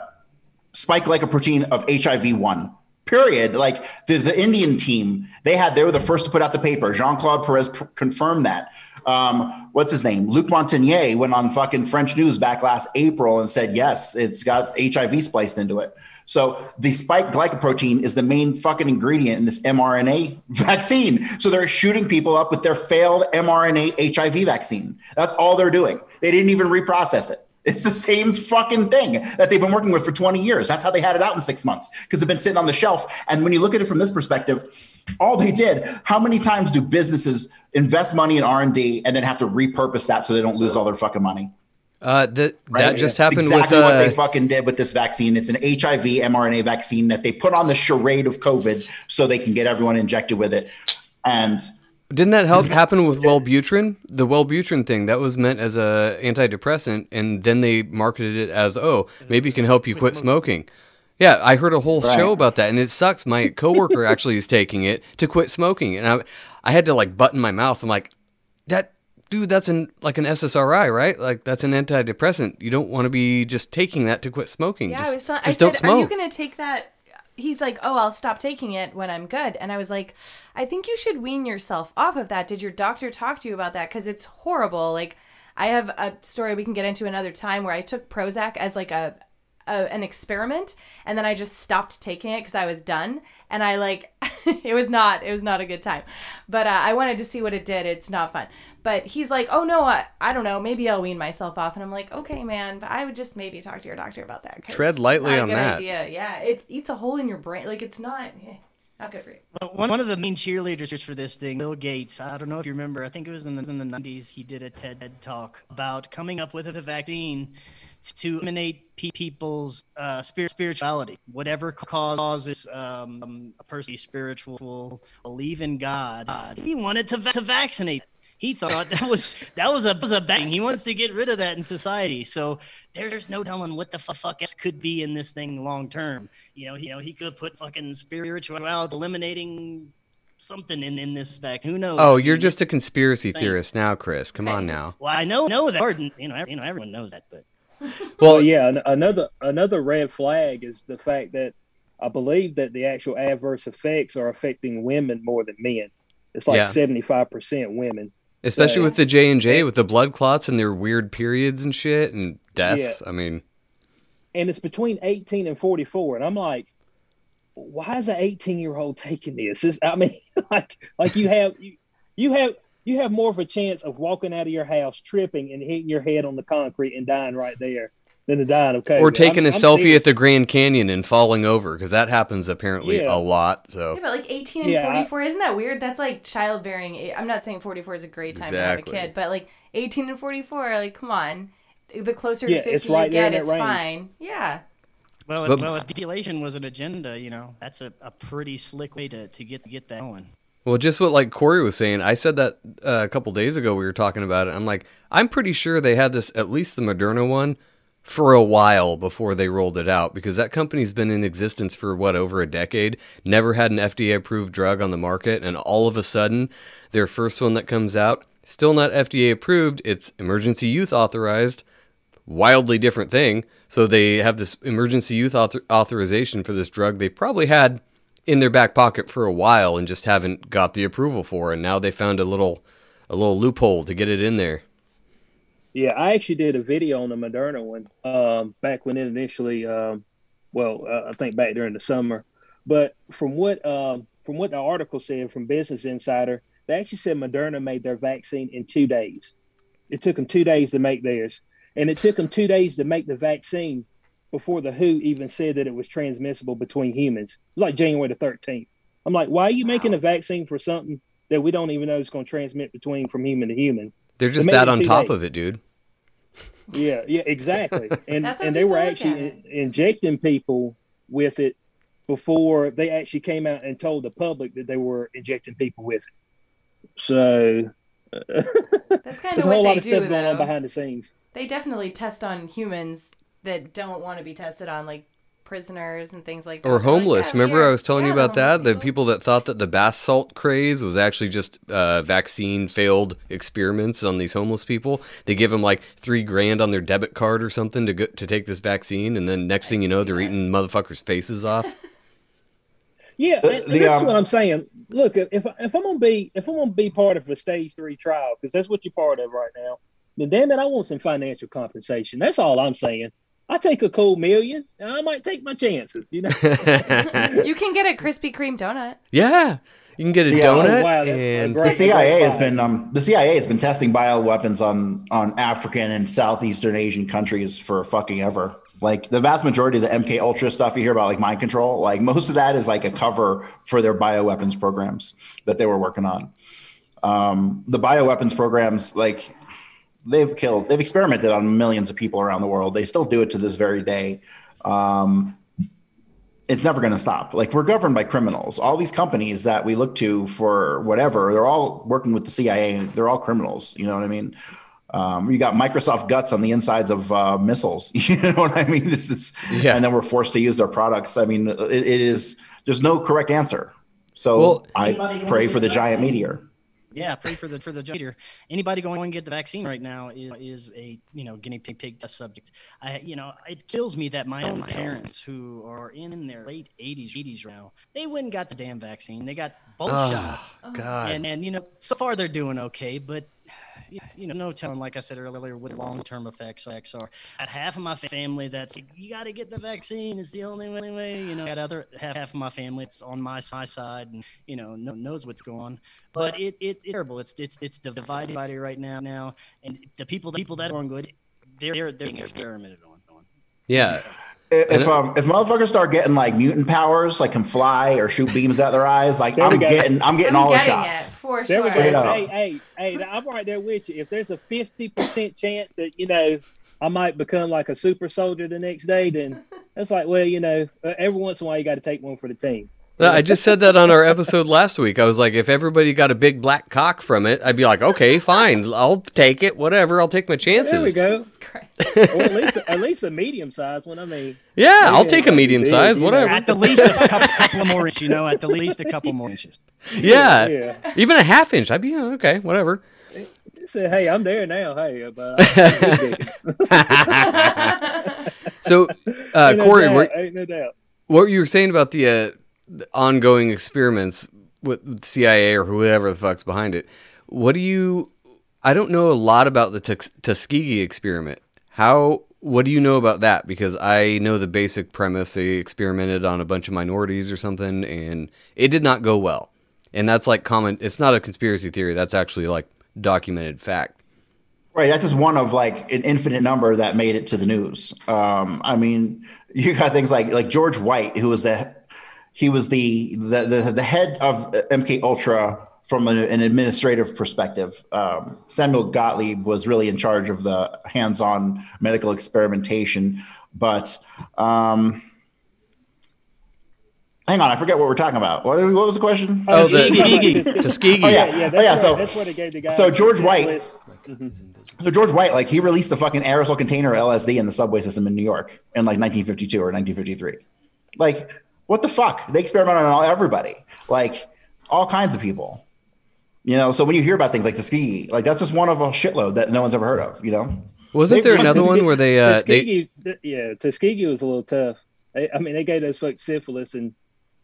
spike glycoprotein of HIV one. Period. Like the, the Indian team, they had they were the first to put out the paper. Jean Claude Perez pr- confirmed that. Um, what's his name? Luc Montagnier went on fucking French news back last April and said yes, it's got HIV spliced into it. So the spike glycoprotein is the main fucking ingredient in this mRNA vaccine. So they're shooting people up with their failed mRNA HIV vaccine. That's all they're doing. They didn't even reprocess it. It's the same fucking thing that they've been working with for 20 years. That's how they had it out in six months because it's been sitting on the shelf. And when you look at it from this perspective, all they did, how many times do businesses invest money in R&D and then have to repurpose that so they don't lose all their fucking money? Uh, that Right? that just It's happened exactly with what uh, they fucking did with this vaccine. It's an HIV mRNA vaccine that they put on the charade of COVID so they can get everyone injected with it. And Didn't that help happen with Wellbutrin? The Wellbutrin thing that was meant as a antidepressant, and then they marketed it as, "Oh, maybe it can help you quit smoking." Yeah, I heard a whole Right. show about that, and it sucks. My coworker actually is taking it to quit smoking, and I, I had to like button my mouth. I'm like, that dude, that's an like an SSRI, right? Like that's an antidepressant. You don't want to be just taking that to quit smoking. Yeah, just, I was. Just just I don't said, "Are you smoke. gonna take that?" He's like, "Oh, I'll stop taking it when I'm good." And I was like, "I think you should wean yourself off of that. Did your doctor talk to you about that? Because it's horrible. Like, I have a story we can get into another time where I took Prozac as like a, a an experiment, and then I just stopped taking it because I was done. And I like, it was not, it was not a good time. But uh, I wanted to see what it did. It's not fun. But he's like, oh no, I, I don't know. Maybe I'll wean myself off. And I'm like, okay, man, but I would just maybe talk to your doctor about that. Tread lightly not a on good that. Idea. Yeah, it eats a hole in your brain. Like it's not, eh, not good for you. Well, One, one of the main cheerleaders for this thing, Bill Gates. I don't know if you remember. I think it was in the in the 90s. He did a TED talk about coming up with a vaccine to eliminate pe- people's uh, spirit, spirituality, whatever causes um, a person to be spiritual, believe in God. He wanted to, va- to vaccinate. He thought that was that was a was a bang. He wants to get rid of that in society. So there's no telling what the fu- fuck else could be in this thing long term. You know, you know, he could put fucking spirituality, eliminating something in in this vaccine. Who knows? Oh, you're just a conspiracy Same. theorist now, Chris. Come on now. Well, I know know that. or, You know, ev- you know, everyone knows that, but Well, yeah, another another red flag is the fact that I believe that the actual adverse effects are affecting women more than men. It's like Yeah. seventy five percent women. Especially So- with the J and J, with the blood clots and their weird periods and shit and deaths. I mean, and it's between 18 and 44 and i'm like why is an 18 year old taking this? It's- i mean like like you have you, you have you have more of a chance of walking out of your house tripping and hitting your head on the concrete and dying right there than to dying of COVID. or taking I'm- a I'm selfie serious. at the Grand Canyon and falling over because that happens apparently Yeah. a lot. So Yeah, but like 18 and Yeah, I- 44, isn't that weird? That's like childbearing. a- I'm not saying 44 is a great time Exactly. to have a kid, but like 18 and 44, like come on. The closer Yeah, to 50 it's right you get, in that it's range. fine. Yeah. well, But- if, well, if depopulation was an agenda, you know, that's a, a pretty slick way to, to get get that going. Well, just what like Corey was saying, I said that uh, a couple days ago. We were talking about it. I'm like, I'm pretty sure they had this, at least the Moderna one, for a while before they rolled it out because that company's been in existence for what over a decade, never had an FDA approved drug on the market, and all of a sudden, their first one that comes out, still not FDA approved. It's emergency use authorized. Wildly different thing. So they have this emergency use author- authorization for this drug they've probably had in their back pocket for a while and just haven't got the approval for, and now they found a little a little loophole to get it in there. Yeah, I actually did a video on the Moderna one um, back when it initially, um, well, uh, I think back during the summer. But from what um, from what the article said from Business Insider, they actually said Moderna made their vaccine in two days. It took them two days to make theirs, and it took them two days to make the vaccine before the WHO even said that it was transmissible between humans. It was like January the thirteenth. I'm like, why are you making a vaccine for something that we don't even know is going to transmit between from human to human? They're just that on top days. of it, dude. Yeah, yeah, exactly. And and they were actually in- injecting people with it before they actually came out and told the public that they were injecting people with it. So That's kind of a whole what lot they of stuff do, going on though. behind the scenes. They definitely test on humans that don't want to be tested on, like prisoners and things like that. Or They're like, homeless. "Yeah, Remember, I was telling you about that? homeless The people." people that thought that the bath salt craze was actually just uh, vaccine failed experiments on these homeless people. They give them like three grand on their debit card or something to go, to take this vaccine, and then next thing you know, they're eating motherfuckers' faces off. Yeah, The- and, and the, this is um, what I'm saying. Look, if if I'm gonna be if I'm gonna be part of a stage three trial, because that's what you're part of right now, then damn it, I want some financial compensation. That's all I'm saying. I take a cool million, I might take my chances. You know. You can get a Krispy Kreme donut. yeah, you can get a Yeah. Oh, donut wow, and great- The CIA has been um, the CIA has been testing bioweapons on on African and Southeastern Asian countries for fucking ever. Like the vast majority of the MK Ultra stuff you hear about, like mind control, like most of that is like a cover for their bioweapons programs that they were working on. Um, the bioweapons programs, like they've killed, they've experimented on millions of people around the world. They still do it to this very day. Um, it's never going to stop. Like we're governed by criminals. All these companies that we look to for whatever, they're all working with the CIA. They're all criminals. You know what I mean? Um, you got Microsoft guts on the insides of uh, missiles. You know what I mean? It's, it's Yeah. and then we're forced to use their products. I mean, it, it is. There's no correct answer. So Well- I pray for the giant meteor. Yeah, pray for the for the leader. Anybody going to get the vaccine right now is, is a you know guinea pig pig test subject. I you know it kills me that my own parents who are in their late 80s 80s right now they went and got the damn vaccine. They got both ah, shots. Oh, God. And and you know so far they're doing okay, but you know no telling. Like I said earlier, what long term effects are. At half of my family, that's you got to get the vaccine. It's the only way-. You know, at other half, half of my family, it's on my si- side, and you know no, knows what's going on. But it, it it's terrible. It's it's it's divided right now now, and the people the people that are on good, they're they're, they're being experimented on. on. yeah. If um if motherfuckers start getting like mutant powers, like can fly or shoot beams out their eyes, like I'm go. getting I'm getting I'm all getting the shots. it for There we go. Hey, hey, hey, I'm right there with you. If there's a 50% chance that, you know, I might become like a super soldier the next day, then it's like, well, you know, uh, every once in a while you got to take one for the team. I just said that on our episode last week. I was like, if everybody got a big black cock from it, I'd be like, okay, fine, I'll take it, whatever. I'll take my chances. There we go. Or at least, at least a medium sized one. I mean, Yeah, I'll take a medium big, size, you whatever. At the least a couple, couple more inches, you know. At the least a couple more inches. Yeah. yeah. even a half inch. I'd be uh, okay, whatever. Say, hey, I'm there now. Hey, but I, So, uh, ain't no Corey, doubt, what, ain't no doubt. what you were saying about the, uh, the ongoing experiments with CIA or whoever the fuck's behind it? What do you? I don't know a lot about the Tus- Tuskegee experiment. How? What do you know about that? Because I know the basic premise. They experimented on a bunch of minorities or something, and it did not go well. And that's like common. It's not a conspiracy theory. That's actually like documented fact. Right, that's just one of like an infinite number that made it to the news. Um, I mean, you got things like like George White, who was the he was the the the, the head of MK Ultra from an, an administrative perspective. Um, Samuel Gottlieb was really in charge of the hands-on medical experimentation, but um, hang on, I forget what we're talking about. What, what was the question? Oh, the Tuskegee. Tuskegee. Oh, yeah. Yeah, that's Oh, yeah, where, so- that's where they gave the guy. so George the White- list. So George White, like he released the fucking aerosol container LSD in the subway system in New York in like 1952 or 1953. Like, what the fuck? They experimented on all- everybody, like all kinds of people. You know, so when you hear about things like Tuskegee, like that's just one of a shitload that no one's ever heard of. You know, Wasn't They- there another one where they uh Tuskegee, th- yeah, Tuskegee was a little tough. They, I mean, they gave those folks syphilis, and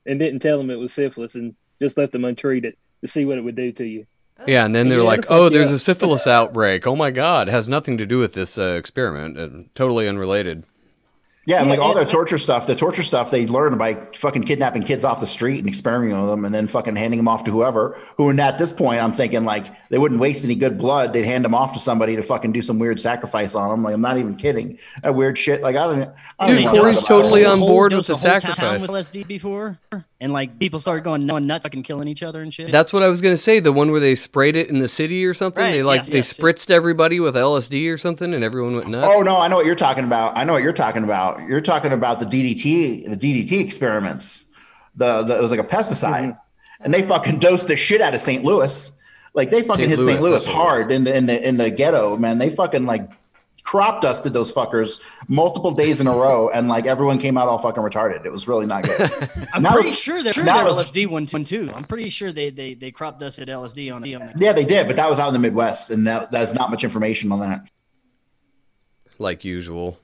and didn't tell them it was syphilis and just left them untreated to see what it would do to you. Yeah, and then they're Yeah, like, "Oh, there's up." a syphilis outbreak. Oh my god, it has nothing to do with this uh, experiment. And totally unrelated." Yeah, and like all and- their torture stuff, the torture stuff they learn by fucking kidnapping kids off the street and experimenting with them and then fucking handing them off to whoever. Who, and at this point, I'm thinking like they wouldn't waste any good blood. They'd hand them off to somebody to fucking do some weird sacrifice on them. Like, I'm not even kidding. That weird shit. Like, I don't, I don't Dude, know Corey's totally on board there with was the a whole town sacrifice. with LSD before, and like people started going no nuts, fucking killing each other and shit. That's what I was gonna say. The one where they sprayed it in the city or something. Right, They like yes, they yes, yes. spritzed everybody with LSD or something, and everyone went nuts. Oh no, I know what you're talking about. I know what you're talking about. You're talking about the DDT, the DDT experiments. The, the it was like a pesticide, mm-hmm. and they fucking dosed the shit out of St. Louis. Like they fucking St. hit Louis, St. Louis that's what it hard in the in the in the ghetto, man. They fucking like crop dusted those fuckers multiple days in a row, and like everyone came out all fucking retarded. It was really not good. I'm That pretty was- sure they're sure that was- LSD one, one too. I'm pretty sure they they they crop dusted LSD on on. yeah, they did, but that was out in the Midwest, and that that's not much information on that. Like usual.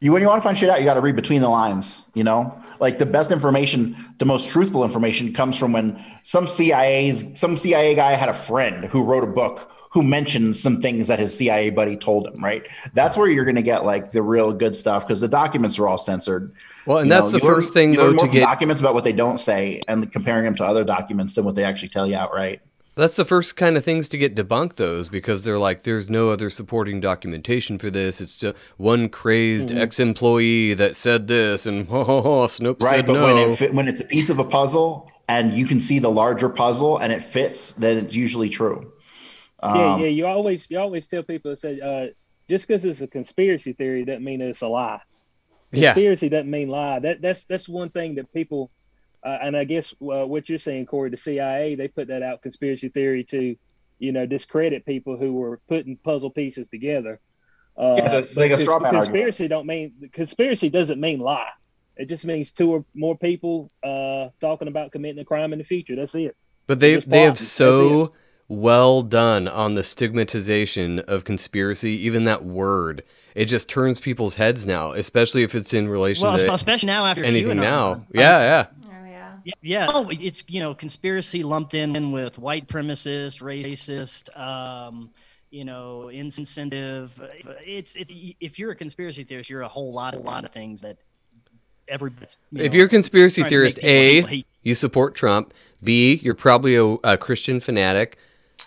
You when you want to find shit out, you got to read between the lines. You know, like the best information, the most truthful information comes from when some CIA's some CIA guy had a friend who wrote a book who mentioned some things that his CIA buddy told him. Right, that's where you're going to get like the real good stuff because the documents are all censored. Well, and You that's know, the you learn- first thing though to get. documents about what they don't say and comparing them to other documents than what they actually tell you outright. That's the first kind of things to get debunked, those because they're like, there's no other supporting documentation for this. It's just one crazed Mm-hmm. ex-employee that said this, and ho ho ho, Snopes Right, said but no. when it fit, when it's a piece of a puzzle and you can see the larger puzzle and it fits, then it's usually true. yeah, Um, yeah. You always you always tell people that say uh, just because it's a conspiracy theory doesn't mean it's a lie. yeah, Conspiracy doesn't mean lie. That that's that's one thing that people, uh, and I guess uh, what you're saying, Corey, the CIA they put that out conspiracy theory to, you know, discredit people who were putting puzzle pieces together. Uh, Yeah, it's like a cons- straw man argument. conspiracy don't mean conspiracy doesn't mean lie. It just means two or more people uh, talking about committing a crime in the future. That's it. but they they have so well done on the stigmatization of conspiracy. Even that word, it just turns people's heads now, especially if it's in relation Well, to especially now after anything QAnon. now. Yeah, yeah. Yeah. Yeah, yeah. Oh, it's you know conspiracy lumped in with white supremacist, racist, um, you know, insensitive. It's it's if you're a conspiracy theorist, you're a whole lot, a lot of things that everybody's. you If you're a conspiracy trying to make theorist, A, you support Trump. B, you're probably a, a Christian fanatic.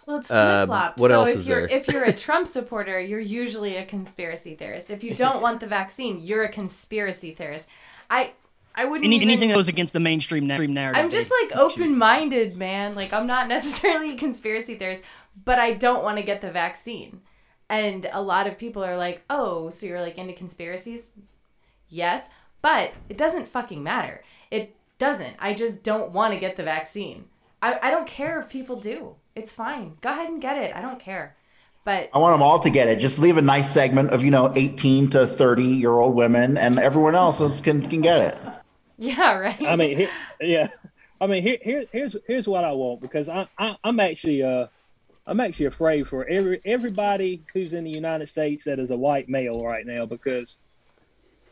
Well, it's Uh, flip flop. what so else if is you're there? if you're a Trump supporter, you're usually a conspiracy theorist. If you don't want the vaccine, you're a conspiracy theorist. I I wouldn't Any, even, anything that goes against the mainstream narrative. I'm just like open minded, man. Like I'm not necessarily a conspiracy theorist, but I don't want to get the vaccine. And a lot of people are like, "Oh, so you're like into conspiracies?" Yes, but it doesn't fucking matter. It doesn't. I just don't want to get the vaccine. I, I don't care if people do. It's fine. Go ahead and get it. I don't care. But I want them all to get it. Just leave a nice segment of you know 18 to 30 year old women, and everyone else can can get it. Yeah, right. I mean, here, yeah. I mean, here, here, here's here's what I want because I, I I'm actually uh I'm actually afraid for every everybody who's in the United States that is a white male right now because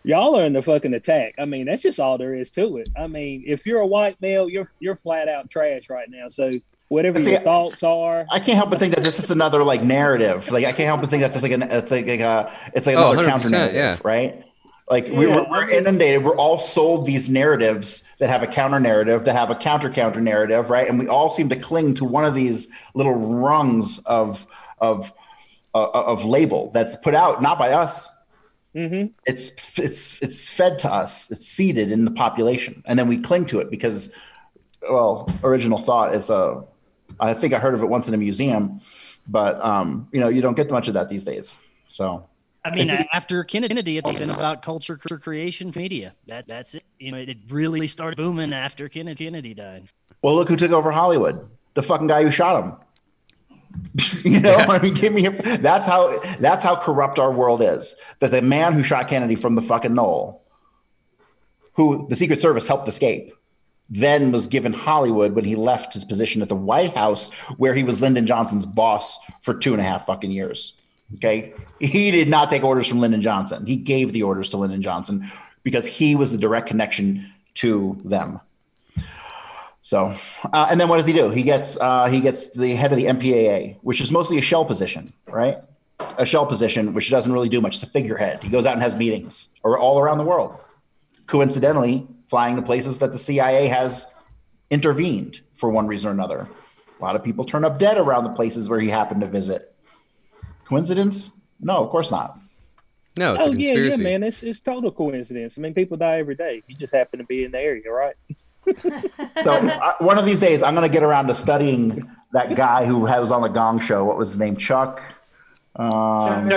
y'all are in the fucking attack. I mean, that's just all there is to it. I mean, if you're a white male, you're you're flat out trash right now. So whatever See, your thoughts are, I can't help but think that this is another like narrative. Like I can't help but think that's just like an it's like, like a it's like Oh, another 100%, counter narrative, yeah. right? Like we, Yeah, we're, we're inundated. We're all sold these narratives that have a counter narrative, that have a counter counter narrative, right? And we all seem to cling to one of these little rungs of of uh, of label that's put out not by us. mm-hmm. It's it's it's fed to us. It's seeded in the population, and then we cling to it because, well, original thought is a. I think I heard of it once in a museum, but um, you know, you don't get much of that these days. So I mean, after Kennedy, it's been oh, about culture creation, media. That that's it. You know, it really started booming after Kennedy, Kennedy died. Well, look who took over Hollywood. The fucking guy who shot him. you know, I mean, give me a, that's how that's how corrupt our world is. That the man who shot Kennedy from the fucking knoll, who the Secret Service helped escape, then was given Hollywood when he left his position at the White House, where he was Lyndon Johnson's boss for two and a half fucking years. Okay, he did not take orders from Lyndon Johnson. He gave the orders to Lyndon Johnson because he was the direct connection to them. So, uh, and then what does he do? He gets uh, he gets the head of the MPAA, which is mostly a shell position, right? A shell position, which doesn't really do much. It's a figurehead. He goes out and has meetings, or all around the world. Coincidentally, flying to places that the CIA has intervened for one reason or another. A lot of people turn up dead around the places where he happened to visit. Coincidence? No, of course not. No, it's oh a yeah, yeah, man. It's it's total coincidence. I mean, people die every day. You just happen to be in the area, right? So uh, one of these days, I'm going to get around to studying that guy who was on the Gong Show. What was his name? Chuck. Um,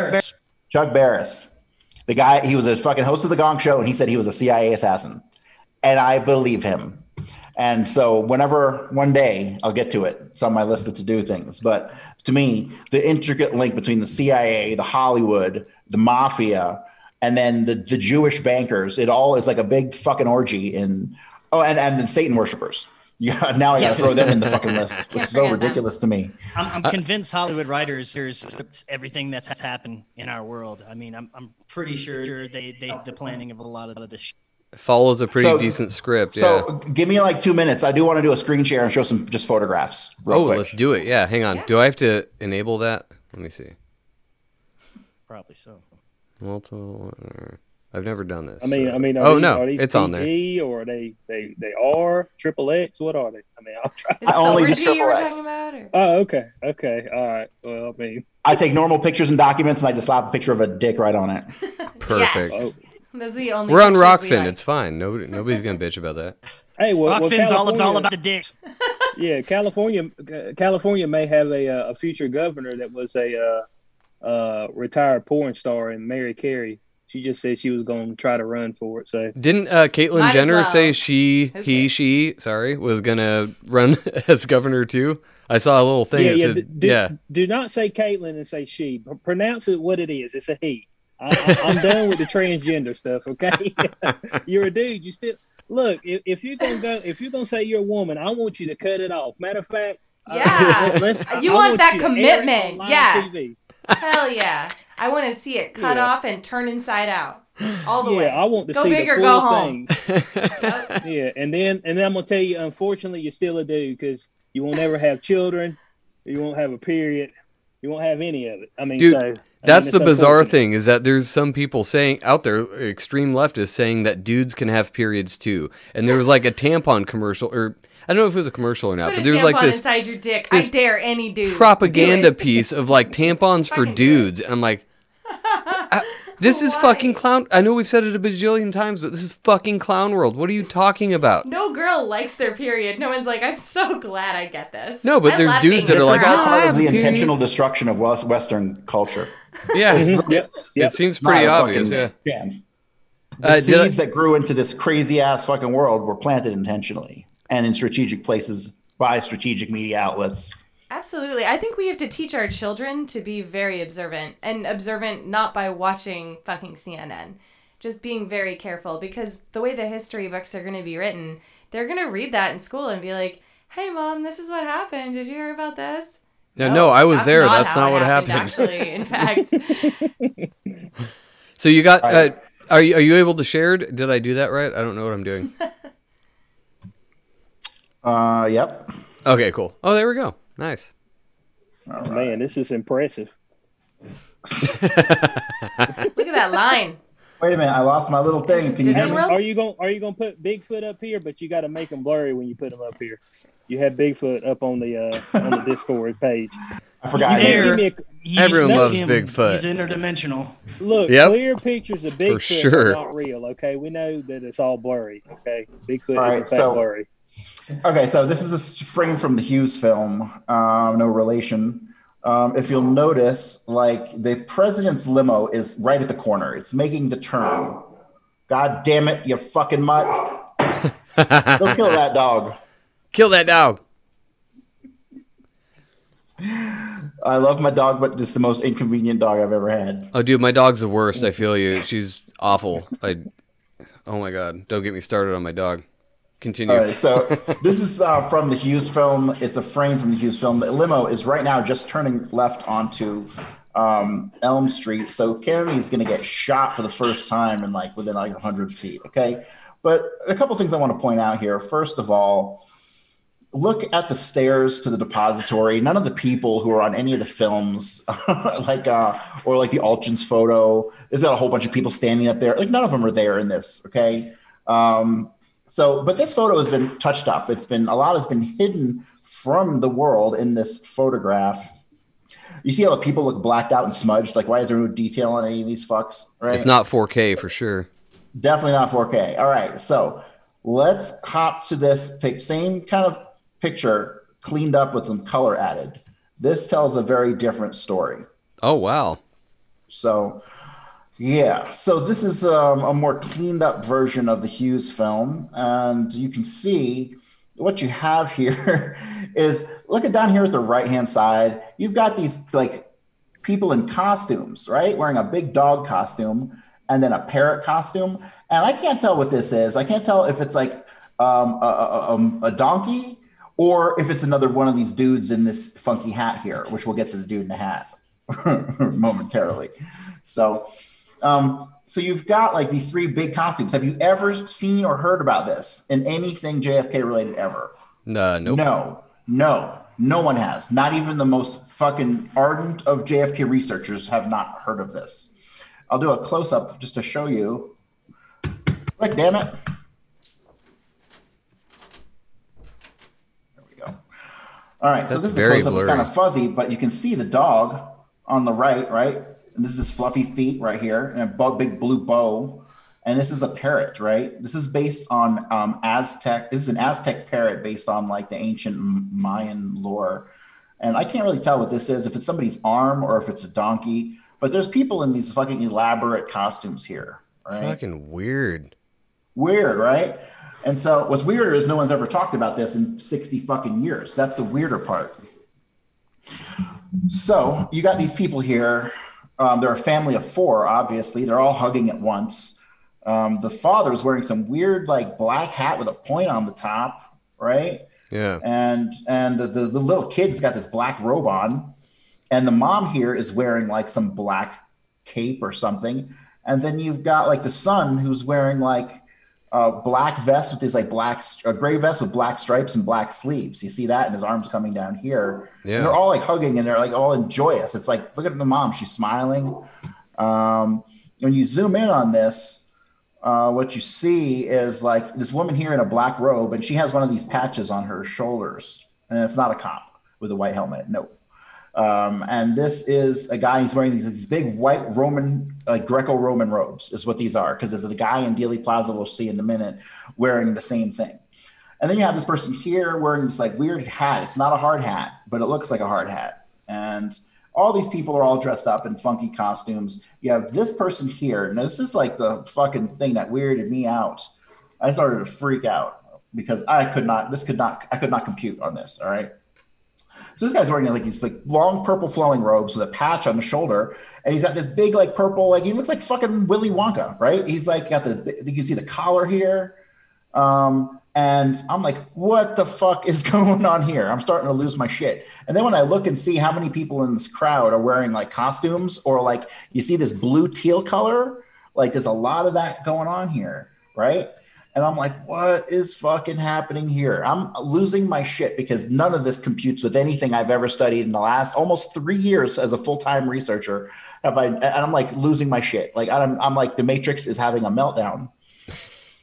Chuck Barris. The guy. He was a fucking host of the Gong Show, and he said he was a CIA assassin, and I believe him. And so, whenever one day I'll get to it, it's on my list of to do things. But to me, the intricate link between the CIA, the Hollywood, the mafia, and then the, the Jewish bankers, it all is like a big fucking orgy in. Oh, and and then Satan worshippers. Yeah, now I got to throw them in the fucking list, which is so forget them. ridiculous to me. I'm, I'm uh, convinced Hollywood writers there's everything that's happened in our world. I mean, I'm, I'm pretty sure they they the planning of a lot of this. Follows a pretty So- decent script. Yeah. So give me like two minutes. I do want to do a screen share and show some just photographs. Real oh, quick. let's do it. Yeah, hang on. Do I have to enable that? Let me see. Probably so. Multiple. uh, I've never done this. I mean, so- I mean, are oh these, no, are these it's on there. Or are they they they are triple X? What are they? I mean, I'll try. Is I only Silver do G triple X. Or? Oh, okay, okay, all right. Well, I mean, I take normal pictures and documents, and I just slap a picture of a dick right on it. Perfect. oh, Those are the only. We're on pictures we Rokfin. like. It's fine. Nobody, nobody's gonna bitch about that. hey, well, well Rokfin's all it's all about the dicks. Yeah, California, California may have a uh, a future governor that was a uh, uh, retired porn star, and Mary Carey. She just said she was going to try to run for it. So Didn't uh, Caitlyn Might Jenner well. say she, Okay. he, she, sorry, was gonna run as governor too? I saw a little thing. yeah, that yeah, said, do, yeah. Do not say Caitlyn and say she. Pronounce it what it is. It's a he. I, I'm done with the transgender stuff. Okay, you're a dude. You still look. If, if you're gonna go, if you're gonna say you're a woman, I want you to cut it off. Matter of fact, Yeah. I- You I want that you to air it on commitment. Yeah. TV. Hell yeah! I want to see it cut Yeah. off and turn inside out, all the yeah, way. I want to Go see big the or full go home. thing. yeah, and then and then I'm gonna tell you, unfortunately, you're still a dude because you won't ever have children, you won't have a period, you won't have any of it. I mean, Dude, so I mean, That's it's the bizarre thing is that there's some people saying out there, extreme leftists saying that dudes can have periods too. And there was like a tampon commercial, or I don't know if it was a commercial or not, Put but there was like this inside your dick. I dare any dude. propaganda piece of like tampons for Fucking do it. dudes, and I'm like, I- this is Why? fucking clown. I know we've said it a bajillion times, but this is fucking clown world. What are you talking about? No girl likes their period. No one's like, I'm so glad I get this. No, but I there's love dudes being that This are like, is all "Ah, part of the have intentional destruction of West- Western culture. Yeah. Yep. it Yep. seems Not pretty a obvious. fucking Yeah. chance. The Uh, did I- seeds that grew into this crazy ass fucking world were planted intentionally and in strategic places by strategic media outlets. Absolutely. I think we have to teach our children to be very observant and observant not by watching fucking CNN. Just being very careful because the way the history books are going to be written, they're going to read that in school and be like, "Hey mom, this is what happened. Did you hear about this?" No, no, I was that's there. not That's how not it what happened. Actually, in fact, So you got? All Uh, are you are you able to share? Did I do that right? I don't know what I'm doing. Uh, yep. Okay, cool. Oh, there we go. Nice. All right. Man, this is impressive. look at that line. Wait a minute, I lost my little thing. Can you hear me? Are you going? Are you going to put Bigfoot up here? But you got to make them blurry when you put them up here. You have Bigfoot up on the uh, on the Discord page. I forgot. You There. give me a, Everyone loves him. Bigfoot. He's interdimensional. look. Yep. Clear pictures of Bigfoot For sure. are not real. Okay, we know that it's all blurry. Okay, Bigfoot All is right, in so- blurry. Okay, so this is a frame from the Hughes film, um, no relation. Um, if you'll notice, like the president's limo is right at the corner. It's making the turn. God damn it, you fucking mutt. Go kill that dog. Kill that dog. I love my dog, but it's the most inconvenient dog I've ever had. Oh, dude, my dog's the worst. I feel you. She's awful. I. Oh my god! Don't get me started on my dog. Continue. All right, so this is uh, from the Hughes film. It's a frame from the Hughes film. The limo is right now just turning left onto um, Elm Street. So Kennedy's going to get shot for the first time in like within like 100 feet. Okay. But a couple things I want to point out here. First of all, look at the stairs to the depository. None of the people who are on any of the films, like uh, or like the Altgens photo, there's got a whole bunch of people standing up there. Like none of them are there in this. Okay. Um, so, but this photo has been touched up. It's been a lot has been hidden from the world in this photograph. You see how the people look blacked out and smudged? Like, why is there no detail on any of these fucks? Right? It's not 4K for sure. Definitely not 4K. All right, so let's hop to this pic. Same kind of picture, cleaned up with some color added. This tells a very different story. Oh wow. So, yeah. So this is um, a more cleaned up version of the Hughes film, and you can see what you have here is look at down here at the right hand side. You've got these like people in costumes, right? Wearing a big dog costume and then a parrot costume. And I can't tell what this is. I can't tell if it's like um, a, a, a, a donkey or if it's another one of these dudes in this funky hat here, which we'll get to the dude in the hat momentarily. So, um, so you've got like these three big costumes. Have you ever seen or heard about this in anything JFK related ever? Uh, nope. No, no, no one has. Not even the most fucking ardent of JFK researchers have not heard of this. I'll do a close up just to show you. Like, damn it. There we go. All right, so this is a close up. It's kind of fuzzy, but you can see the dog on the right, right? And this is his fluffy feet right here, and a big blue bow. And this is a parrot, right? This is based on um, Aztec. This is an Aztec parrot based on like the ancient Mayan lore. And I can't really tell what this is, if it's somebody's arm or if it's a donkey. But there's people in these fucking elaborate costumes here, right? Fucking weird. Weird, right? And so what's weirder is no one's ever talked about this in 60 fucking years. That's the weirder part. So you got these people here. Um, they're a family of four, obviously. They're all hugging at once. Um, the is wearing some weird, like, black hat with a point on the top, right? Yeah. and and the, the, the little kid's got this black robe on and the mom here is wearing like some black cape or something and then you've got like the son who's wearing like a black vest with his like black a gray vest with black stripes and black sleeves. You see that? And his arms coming down here. Yeah. and they're all like hugging and they're like all in joyous. It's like look at the mom. She's smiling. Um, when you zoom in on this uh, what you see is like this woman here in a black robe, and she has one of these patches on her shoulders, and it's not a cop with a white helmet. No. Um, and this is a guy he's wearing these, these big white Roman, like Greco-Roman robes, is what these are, because there's a guy in Dealey Plaza we'll see in a minute wearing the same thing. And then you have this person here wearing this like weird hat. It's not a hard hat, but it looks like a hard hat. And all these people are all dressed up in funky costumes. You have this person here, and this is like the fucking thing that weirded me out. I started to freak out because I could not, this could not, I could not compute on this. All right. So this guy's wearing like these like long purple flowing robes with a patch on the shoulder, and he's got this big like purple like he looks like fucking Willy Wonka, right? He's like got the you can see the collar here, um, and I'm like, what the fuck is going on here? I'm starting to lose my shit. And then when I look and see how many people in this crowd are wearing like costumes or like you see this blue teal color, like there's a lot of that going on here, right? And I'm like, what is fucking happening here? I'm losing my shit because none of this computes with anything I've ever studied in the last almost three years as a full time researcher. Have I? And I'm like losing my shit. Like I'm, I'm like the Matrix is having a meltdown.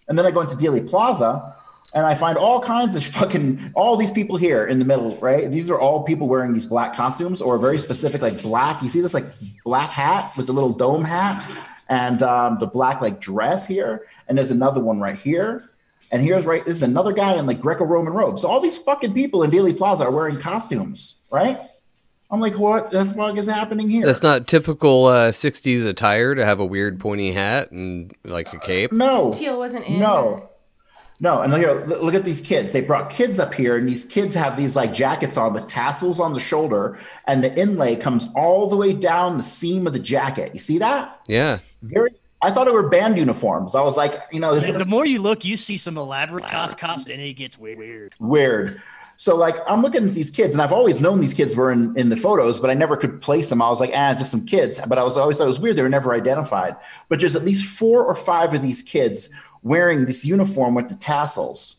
And then I go into Dealey Plaza and I find all kinds of fucking all these people here in the middle, right? These are all people wearing these black costumes or very specific, like black. You see this like black hat with the little dome hat and um, the black like dress here. And there's another one right here. And here's right, this is another guy in like Greco-Roman robes. So all these fucking people in Dealey Plaza are wearing costumes, right? I'm like, what the fuck is happening here? That's not typical uh, 60s attire to have a weird pointy hat and like a cape. No. Teal wasn't in. No. No, and look, look at these kids. They brought kids up here, and these kids have these like jackets on with tassels on the shoulder, and the inlay comes all the way down the seam of the jacket. You see that? Yeah. Very. I thought it were band uniforms. I was like, you know, this The is more you look, you see some elaborate cost cost, and it gets weird. weird. So like, I'm looking at these kids, and I've always known these kids were in, in the photos, but I never could place them. I was like, ah, just some kids. But I was always thought it was weird. They were never identified. But there's at least four or five of these kids wearing this uniform with the tassels.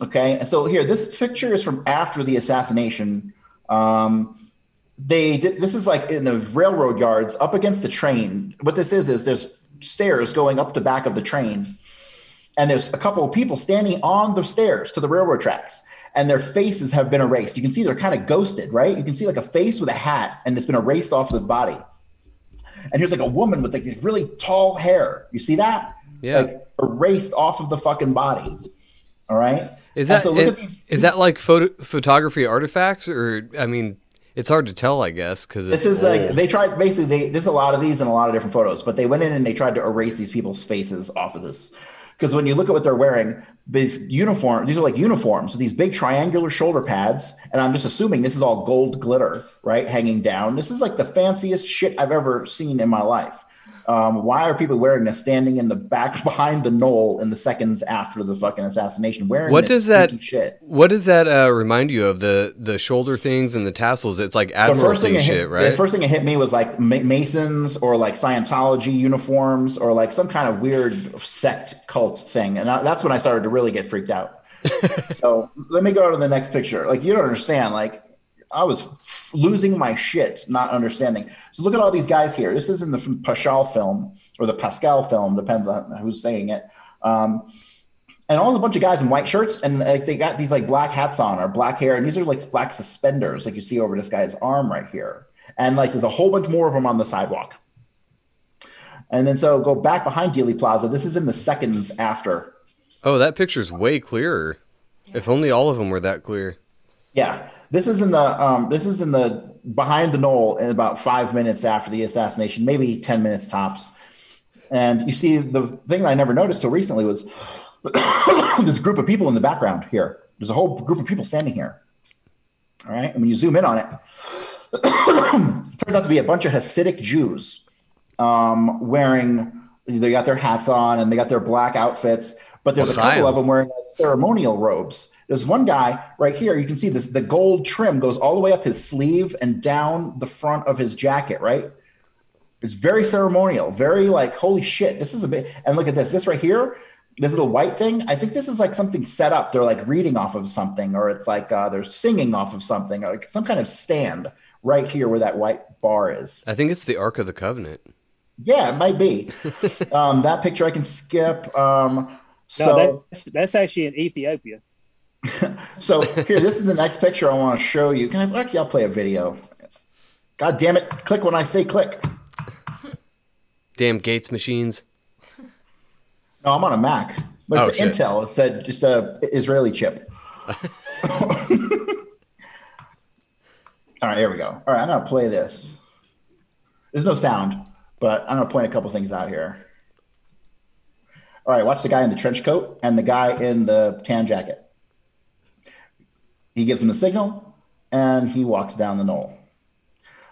Okay, so here, this picture is from after the assassination. Um, they did this is like in the railroad yards up against the train. What this is is there's stairs going up the back of the train, and there's a couple of people standing on the stairs to the railroad tracks, and their faces have been erased. You can see they're kind of ghosted, right? You can see like a face with a hat, and it's been erased off the body. And here's like a woman with like this really tall hair. You see that? Yeah. Like erased off of the fucking body. All right. Is that so look and- at these? is that like photo, photography artifacts or I mean, it's hard to tell, I guess, because This is like they tried basically they there's a lot of these and a lot of different photos, but they went in and they tried to erase these people's faces off of this. Because when you look at what they're wearing, these uniform, these are like uniforms, so these big triangular shoulder pads, and I'm just assuming this is all gold glitter, right, hanging down. This is like the fanciest shit I've ever seen in my life. Um, why are people wearing this standing in the back behind the knoll in the seconds after the fucking assassination? Wearing What does that shit? What does that uh, remind you of the the shoulder things and the tassels? It's like the first thing admiralty shit, hit, right? The first thing that hit me was like Masons or like Scientology uniforms or like some kind of weird sect cult thing, and I, that's when I started to really get freaked out. so let me go to the next picture. Like you don't understand. Like I was f- losing my shit, not understanding. So look at all these guys here. This is in the Pascal film or the Pascal film, depends on who's saying it. Um, and all a bunch of guys in white shirts and like they got these like black hats on or black hair and these are like black suspenders like you see over this guy's arm right here and like there's a whole bunch more of them on the sidewalk and then so go back behind Dealey Plaza this is in the seconds after oh, that picture's way clearer. If only all of them were that clear. yeah this is in the um this is in the behind the knoll in about five minutes after the assassination maybe 10 minutes tops. And you see the thing that i never noticed till recently was this group of people in the background here. There's a whole group of people standing here. All right? And when you zoom in on it turns out to be a bunch of hasidic jews um, wearing they got their hats on and they got their black outfits but there's a couple of them wearing like ceremonial robes there's one guy right here you can see this the gold trim goes all the way up his sleeve and down the front of his jacket right it's very ceremonial very like holy shit this is a bit and look at this this right here this little white thing i think this is like something set up they're like reading off of something or it's like uh, they're singing off of something or like some kind of stand right here where that white bar is I think it's the Ark of the Covenant. yeah, it might be. um, that picture I can skip. Um, No, so, that's, that's actually in Ethiopia. so here, this is the next picture I want to show you. Can I actually? I'll play a video. God damn it! Click when I say click. Damn Gates machines. No, I'm on a Mac. But Oh, it's shit. Intel. It's that just a Israeli chip. All right, here we go. All right, I'm gonna play this. There's no sound, but I'm gonna point a couple things out here. All right, watch the guy in the trench coat and the guy in the tan jacket. He gives him the signal, and he walks down the knoll.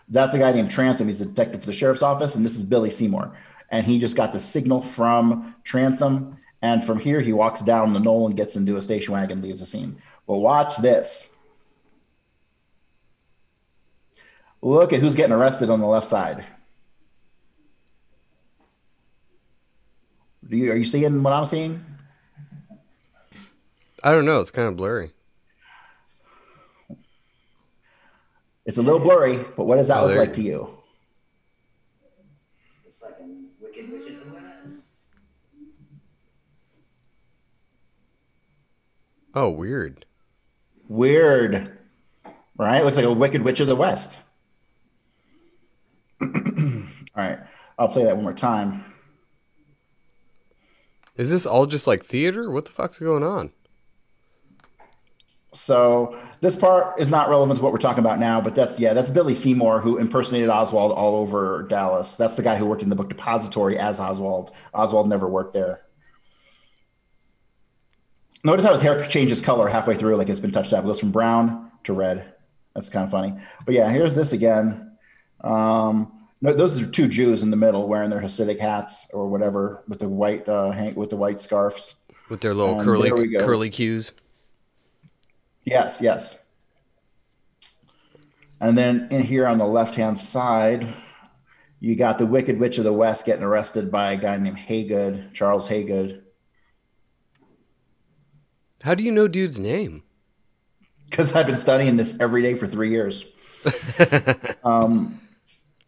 That's a guy named Trantham. He's a detective for the sheriff's office, and this is Billy Seymour. And he just got the signal from Trantham, and from here he walks down the knoll and gets into a station wagon, leaves the scene. But watch this. Look at who's getting arrested on the left side. You, are you seeing what I'm seeing? I don't know. It's kind of blurry. It's a little blurry, but what does that Oh, look like you to you? Oh, weird. Weird. Right? Looks like a Wicked Witch of the West. All right. I'll play that one more time. Is this all just like theater? What the fuck's going on? So this part is not relevant to what we're talking about now, but that's yeah, that's Billy Seymour who impersonated Oswald all over Dallas. That's the guy who worked in the book depository as Oswald. Oswald never worked there. Notice how his hair changes color halfway through, like it's been touched up. It goes from brown to red. That's kind of funny. But yeah, here's this again. Um, no, those are two Jews in the middle wearing their Hasidic hats or whatever with the white uh, hank with the white scarves. With their little curly curly cues. Yes, yes. And then in here on the left hand side, You got the Wicked Witch of the West getting arrested by a guy named Haygood, Charles Haygood. How do you know dude's name? Because I've been studying this every day for three years. um,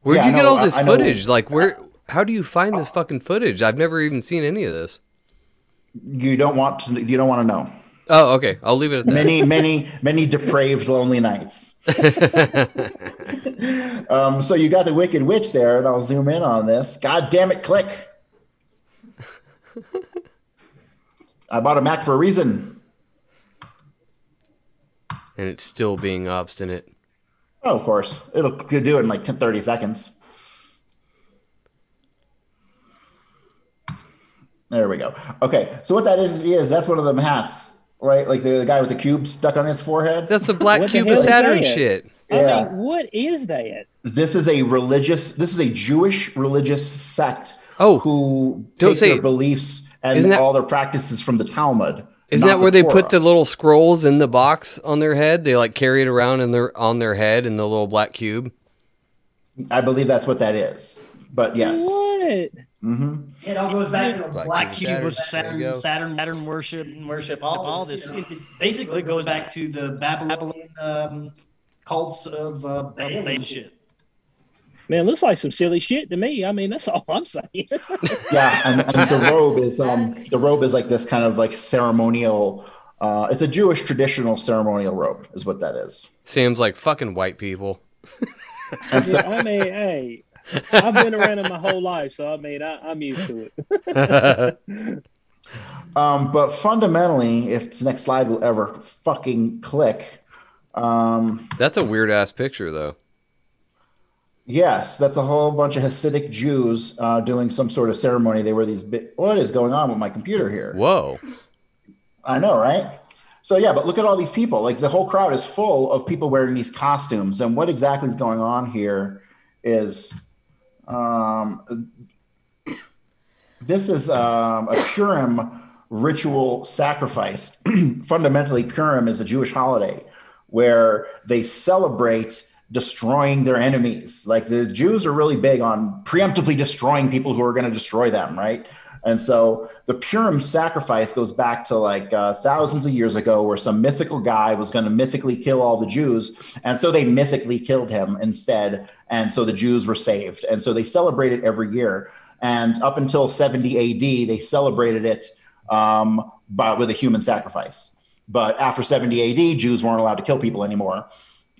Where'd Yeah, you I get know- all this I- I know- footage? Like, where? How do you find this fucking footage? I've never even seen any of this. you don't want to. You don't want to know. Oh, okay. I'll leave it at that. Many, many, many depraved, lonely nights. um, so you got the Wicked Witch there, and I'll zoom in on this. God damn it, click. I bought a Mac for a reason. and it's still being obstinate. Oh, of course. It'll do it in like 10, 30 seconds. There we go. Okay. So what that is is that's one of them hats, right? Like the, the guy with the cube stuck on his forehead. That's the black What cube hell of Saturn that? shit. I mean, what is that? This is a religious. This is a Jewish religious sect. Oh, who don't take say- their beliefs and Isn't that- all their practices from the Talmud. Isn't that where they Torah. put the little scrolls in the box on their head? They like carry it around in their on their head in the little black cube. I believe that's what that is. But yes. What? Hmm It all goes back to the Black black, Cube cube of Saturn. There Saturn. Saturn, Saturn worship, and worship all, all this. It basically goes back to the Babylonian um, cults of uh, Baal shit. Man, looks like some silly shit to me. I mean, that's all I'm saying. Yeah, and, and the robe is um the robe is like this kind of like ceremonial. Uh, it's a Jewish traditional ceremonial robe, is what that is. Sam's like fucking white people. And so, I mean, hey, I've been around it my whole life, so I mean, I, I'm used to it. um, but fundamentally, if this next slide will ever fucking click, um, That's a weird ass picture though. Yes, that's a whole bunch of Hasidic Jews uh, doing some sort of ceremony. They were these. Bi- what is going on with my computer here? Whoa. I know, right? So yeah, but look at all these people. Like the whole crowd is full of people wearing these costumes. And what exactly is going on here is, um, this is um, a Purim ritual sacrifice. Fundamentally, Purim is a Jewish holiday where they celebrate destroying their enemies. Like the Jews are really big on preemptively destroying people who are going to destroy them, right? And so the Purim sacrifice goes back to like uh, thousands of years ago, where some mythical guy was going to mythically kill all the Jews. And so they mythically killed him instead. And so the Jews were saved. And so they celebrate it every year. And up until 70 AD, they celebrated it um, by, with a human sacrifice. But after 70 AD, Jews weren't allowed to kill people anymore.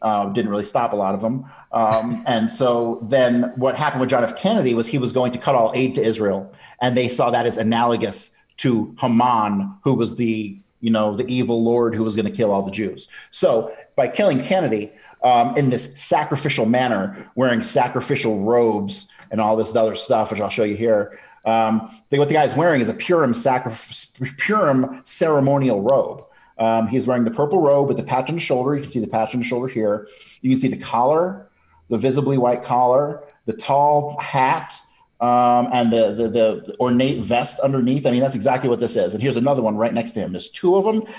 Uh, didn't really stop a lot of them. Um, and so then what happened with John F. Kennedy was he was going to cut all aid to Israel. And they saw that as analogous to Haman, who was the, you know, the evil Lord who was going to kill all the Jews. So by killing Kennedy um, in this sacrificial manner, wearing sacrificial robes and all this other stuff, which I'll show you here, um, they, what the guy's wearing is a Purim, sacrifice, Purim ceremonial robe. Um, he's wearing the purple robe with the patch on the shoulder. You can see the patch on the shoulder here. You can see the collar, the visibly white collar, the tall hat, um, and the, the the ornate vest underneath. I mean, that's exactly what this is. And here's another one right next to him. There's two of them,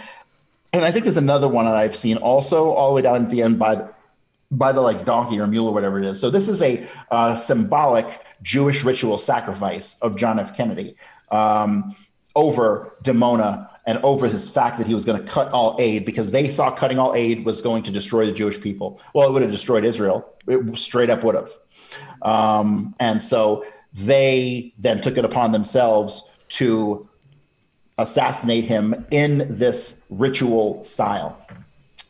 and I think there's another one that I've seen also all the way down at the end by the, by the like donkey or mule or whatever it is. So this is a uh, symbolic Jewish ritual sacrifice of John F. Kennedy um, over Dimona and over his fact that he was going to cut all aid because they saw cutting all aid was going to destroy the Jewish people. Well, it would have destroyed Israel. It straight up would have. Um, and so they then took it upon themselves to assassinate him in this ritual style.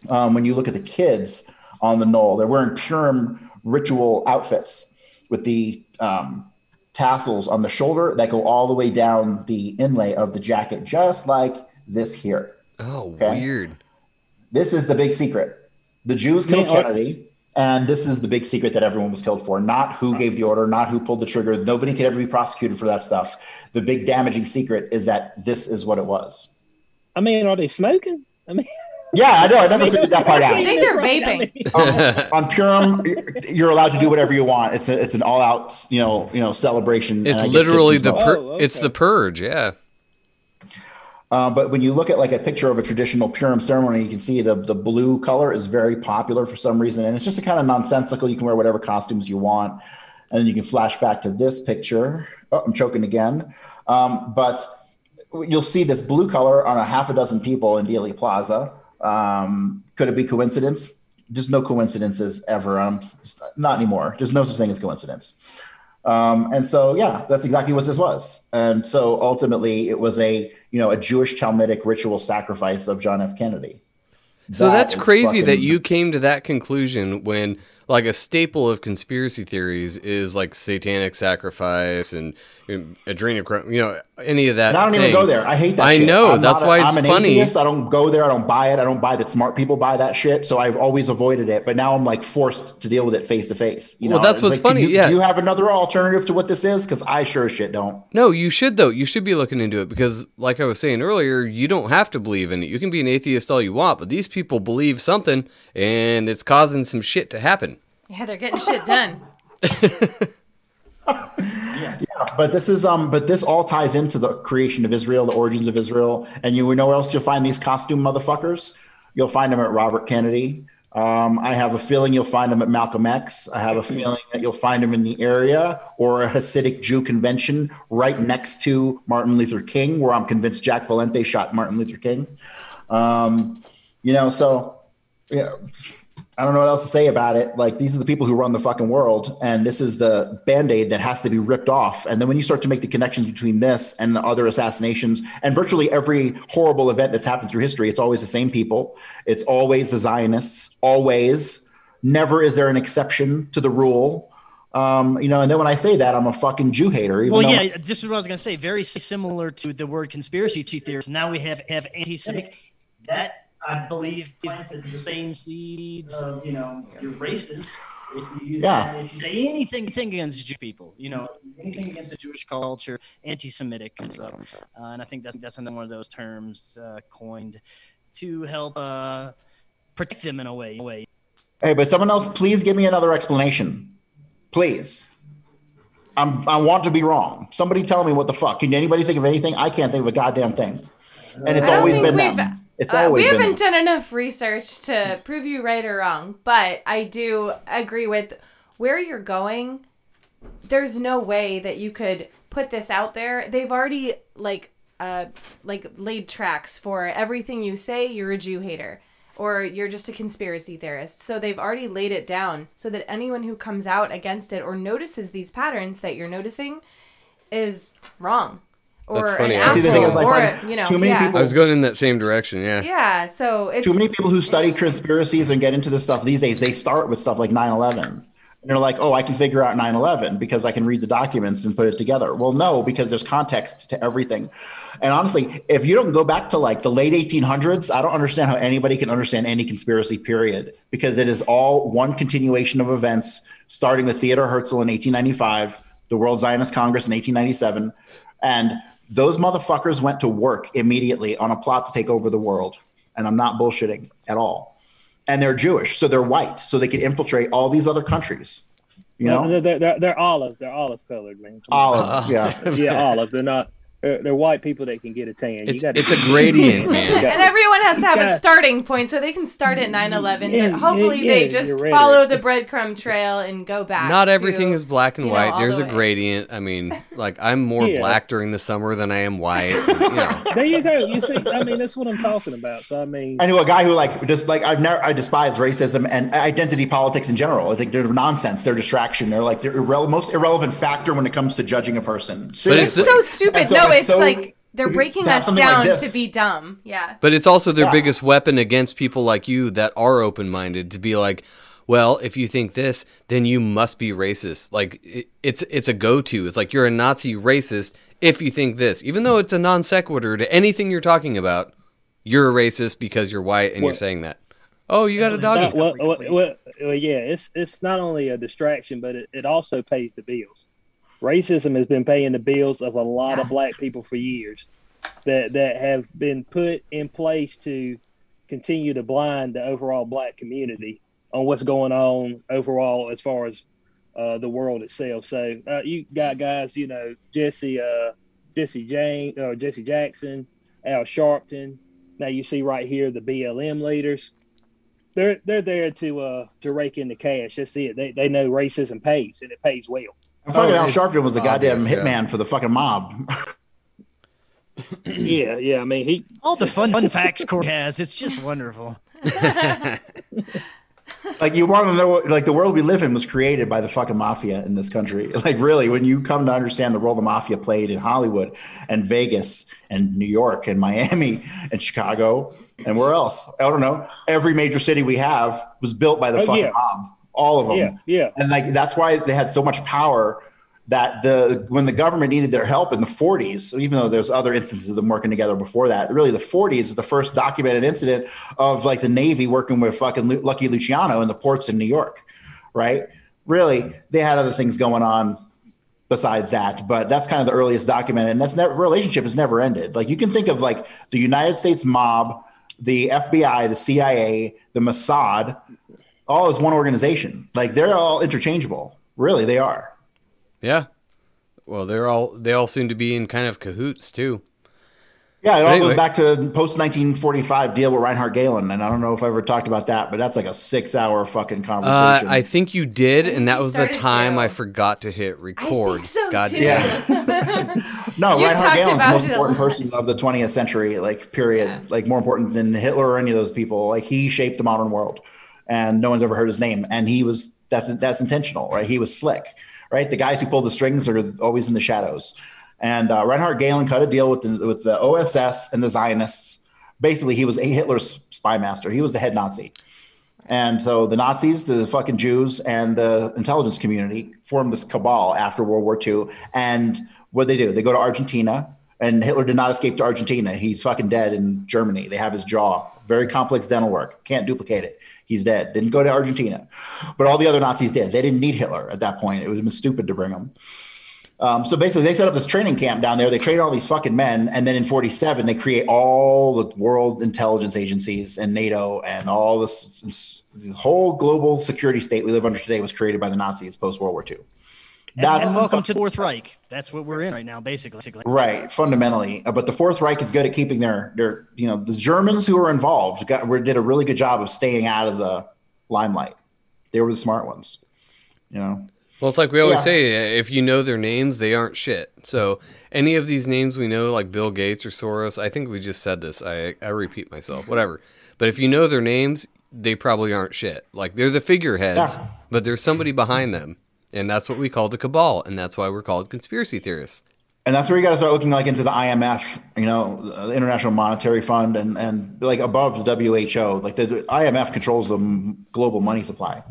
Um, when you look at the kids on the knoll, they're wearing Purim ritual outfits with the um, tassels on the shoulder that go all the way down the inlay of the jacket, just like this here. Oh, Okay. weird. This is the big secret. The Jews killed Man, are- Kennedy, and this is the big secret that everyone was killed for. Not who gave the order, not who pulled the trigger. Nobody could ever be prosecuted for that stuff. The big damaging secret is that this is what it was. I mean, are they smoking? I mean, Yeah, I know. I never figured that part out. I out. think they're vaping. Um, on Purim, you're allowed to do whatever you want. It's a, it's an all out, you know, you know, celebration. It's and I guess literally the can pur- smoke. Oh, it's the purge, yeah. Uh, but when you look at like a picture of a traditional Purim ceremony, you can see the the blue color is very popular for some reason, and it's just a kind of nonsensical. You can wear whatever costumes you want. and then you can flash back to this picture. Oh, I'm choking again. Um, but you'll see this blue color on a half a dozen people in Dealey Plaza. Um, could it be coincidence? There's no coincidences ever. Um, not anymore. There's no such thing as coincidence. Um, and so, yeah, that's exactly what this was. And so, ultimately, it was a you know a Jewish Talmudic ritual sacrifice of John F. Kennedy. So That that's crazy that you came to that conclusion when like a staple of conspiracy theories is like satanic sacrifice and, and adrenochrome, you know, any of that. And I don't even go there. I hate that. I shit. know. I'm that's not a- why it's I'm an funny. atheist. I don't go there. I don't buy it. I don't buy that smart people buy that shit. So I've always avoided it. But now I'm like forced to deal with it face to face. You Well, know, that's what's like, funny, you- yeah. Do you have another alternative to what this is? Because I sure as shit don't. No, you should though. You should be looking into it because, like I was saying earlier, you don't have to believe in it. You can be an atheist all you want, but these people believe something, and it's causing some shit to happen. Yeah, they're getting shit done. Yeah, but this is um, but this all ties into the creation of Israel, the origins of Israel, and you know where else you'll find these costume motherfuckers? You'll find them at Robert Kennedy. Um, I have a feeling you'll find them at Malcolm X. I have a feeling that you'll find them in the area or a Hasidic Jew convention right next to Martin Luther King, where I'm convinced Jack Valenti shot Martin Luther King. Um, you know, so yeah, I don't know what else to say about it. Like these are the people who run the fucking world, and this is the band-aid that has to be ripped off. And then when you start to make the connections between this and the other assassinations and virtually every horrible event that's happened through history, it's always the same people. It's always the Zionists. Always. Never is there an exception to the rule. Um, you know, and then when I say that, I'm a fucking Jew hater. Even Well, yeah, this is what I was going to say. Very similar to the word conspiracy theories. Now we have have anti-Semitic. That I believe planted the same seeds of you know you're racist. If you use Yeah. that, if you say anything, anything against Jewish people, you know, anything against the Jewish culture, anti-Semitic comes up, uh, and I think that's that's another one of those terms uh, coined to help uh, protect them in a way. way. Hey, but someone else, please give me another explanation. Please. I'm, I want to be wrong. Somebody tell me what the fuck. Can anybody think of anything? I can't think of a goddamn thing. And it's always been we've- them. It's Uh, always we haven't them. done enough research to prove you right or wrong, but I do agree with where you're going. There's no way that you could put this out there. They've already like uh like laid tracks for everything you say. You're a Jew hater, or you're just a conspiracy theorist. So they've already laid it down so that anyone who comes out against it or notices these patterns that you're noticing is wrong. Or That's funny. an I See, the thing is, asshole, I or find you know, too many yeah. people- I was going in that same direction. Yeah. Yeah, so it's Too many people who study conspiracies and get into this stuff these days, they start with stuff like 9 11. And they're like, oh, I can figure out 9 11 because I can read the documents and put it together. Well, no, because there's context to everything. And honestly, if you don't go back to like the late 1800s, I don't understand how anybody can understand any conspiracy, period, because it is all one continuation of events, starting with Theodore Herzl in 1895, the World Zionist Congress in 1897. And those motherfuckers went to work immediately on a plot to take over the world. And I'm not bullshitting at all. And they're Jewish, so they're white, so they can infiltrate all these other countries. You know, they're, they're, they're, they're olive. They're olive colored, man. Olive, yeah. yeah, olive. They're not. They're, they're white people that can get a tan. It's, gotta- it's a gradient, man. And everyone has to have Yeah. a starting point so they can start at 9-11 Yeah, but hopefully yeah, they yeah, just you're right. follow the breadcrumb trail and go back Not everything to, is black and you know, white. There's the a way. gradient. I mean, like I'm more Yeah. black during the summer than I am white. you know. there you go. You see, I mean, that's what I'm talking about. So I mean, I knew a guy who like just like I've never I despise racism and identity politics in general. I think they're nonsense. They're distraction. They're like the irre- most irrelevant factor when it comes to judging a person. But it's Seriously. so stupid so no it's it's so- like they're breaking us something like down to be dumb yeah But it's also their Yeah. biggest weapon against people like you that are open minded to be like, well, if you think this, then you must be racist. Like it, it's it's a go to. It's like you're a Nazi racist if you think this, even though it's a non sequitur to anything you're talking about. You're a racist because you're white and you're saying that. Oh, you got a dog. Well, well, well, well, yeah, it's it's not only a distraction, but it, it also pays the bills. Racism has been paying the bills of a lot of black people for years that that have been put in place to continue to blind the overall black community on what's going on overall as far as uh, the world itself. So uh, you got guys, you know, Jesse, uh, Jesse James, or Jesse Jackson, Al Sharpton. Now you see right here the BLM leaders they're they're there to uh to rake in the cash. That's it. They they know racism pays and it pays well. And fucking Oh, Al Sharpton was a goddamn obvious, yeah. hitman for the fucking mob. yeah, yeah. I mean, he All the fun, fun facts Corey has, it's just wonderful. like you want to know like the world we live in was created by the fucking mafia in this country like really when you come to understand the role the mafia played in hollywood and vegas and new york and miami and chicago and where else i don't know every major city we have was built by the Oh, fucking yeah. mob all of them. Yeah, yeah. and like that's why they had so much power that the when the government needed their help in the 40s so even though there's other instances of them working together before that really the 40s is the first documented incident of like the navy working with fucking lucky luciano in the ports in new york right? Really they had other things going on besides that but that's kind of the earliest documented and that's never relationship has never ended. Like you can think of like the united states mob the fbi the cia the mossad all as one organization like they're all interchangeable really they are Yeah. Well, they're all they all seem to be in kind of cahoots too. Yeah, it all Anyway. goes back to post 1945 deal with Reinhard Gehlen, and I don't know if I ever talked about that, but that's like a six-hour fucking Uh, conversation. I think you did, and that was the time to. I forgot to hit record. so, God too. damn yeah, no, You Reinhard talked Gehlen's the most important person of the 20th century, like period, like more important than Hitler or any of those people. Like he shaped the modern world, and no one's ever heard his name, and he was that's that's intentional, right? He was slick, right? The guys who pull the strings are always in the shadows. And uh, Reinhard Gehlen cut a deal with the, with the OSS and the Zionists. Basically, he was a Hitler's spy master. He was the head Nazi. And so the Nazis, the fucking Jews, and the intelligence community formed this cabal after World War II. And what they do, they go to Argentina, and Hitler did not escape to Argentina. He's fucking dead in Germany. They have his jaw, very complex dental work, can't duplicate it. He's dead. Didn't go to Argentina, but all the other Nazis did. They didn't need Hitler at that point. It would have been stupid to bring him. Um, so basically, they set up this training camp down there. They train all these fucking men, and then in '47, they create all the world intelligence agencies and NATO and all this, this whole global security state we live under today was created by the Nazis post World War II. And, That's and welcome to the Fourth Reich. That's what we're in right now, basically. basically. right, fundamentally. Uh, But the Fourth Reich is good at keeping their their you know the Germans who were involved got did a really good job of staying out of the limelight. They were the smart ones, you know. Well, it's like we always Yeah. say: if you know their names, they aren't shit. So any of these names we know, like Bill Gates or Soros, I think we just said this. I I repeat myself, whatever. But if you know their names, they probably aren't shit. Like they're the figureheads, Yeah. but there's somebody behind them, and that's what we call the cabal, and that's why we're called conspiracy theorists. and that's where you got to start looking like into the IMF, you know, the International Monetary Fund, and and like above the WHO. Like the, the IMF controls the global money supply,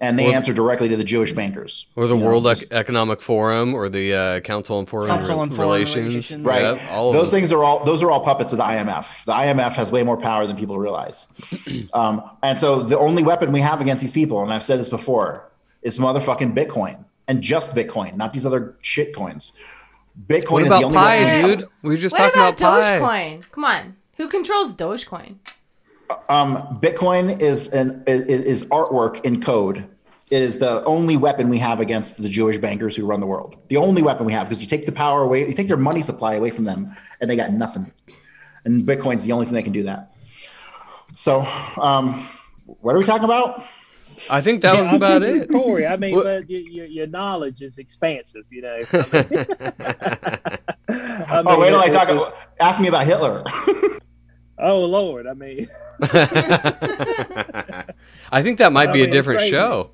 and they Or- answer directly to the Jewish bankers Or the You know, World just- Ec- Economic Forum, or the uh, Council on Foreign, Council Re- on Foreign Relations, Relations. right. Yep, all of those things are all those are all puppets of the IMF. The IMF has way more power than people realize, um, and so the only weapon we have against these people, and I've said this before, is motherfucking Bitcoin and just Bitcoin, not these other shit coins. Bitcoin What is about the only Pi, weapon- dude? We were just What talking about about, Pi. Dogecoin? Come on. Who controls Dogecoin? Um, Bitcoin is an is, is artwork in code. It is the only weapon we have against the Jewish bankers who run the world. The only weapon we have because you take the power away, you take their money supply away from them, and they got nothing. And Bitcoin's the only thing that can do that. So, um, what are we talking about? I think that was about it. Corey, I mean, What- but your, your, your knowledge is expansive, you know. I mean, oh, I oh, wait till I talk. it was- ask me about Hitler. oh Lord, I mean, I think that might I be a mean, it's different show.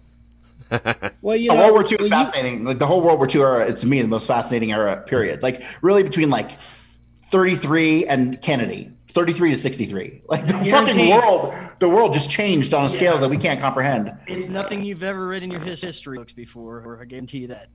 well, you know, World War II is when you- fascinating. Like the whole World War II era, it's to me the most fascinating era. Period. Like really between like 33 and Kennedy, 33 to 63. Like the fucking Guaranteed. world, the world just changed on scales that we can't comprehend. It's nothing you've ever read in your history books before, or I guarantee you that.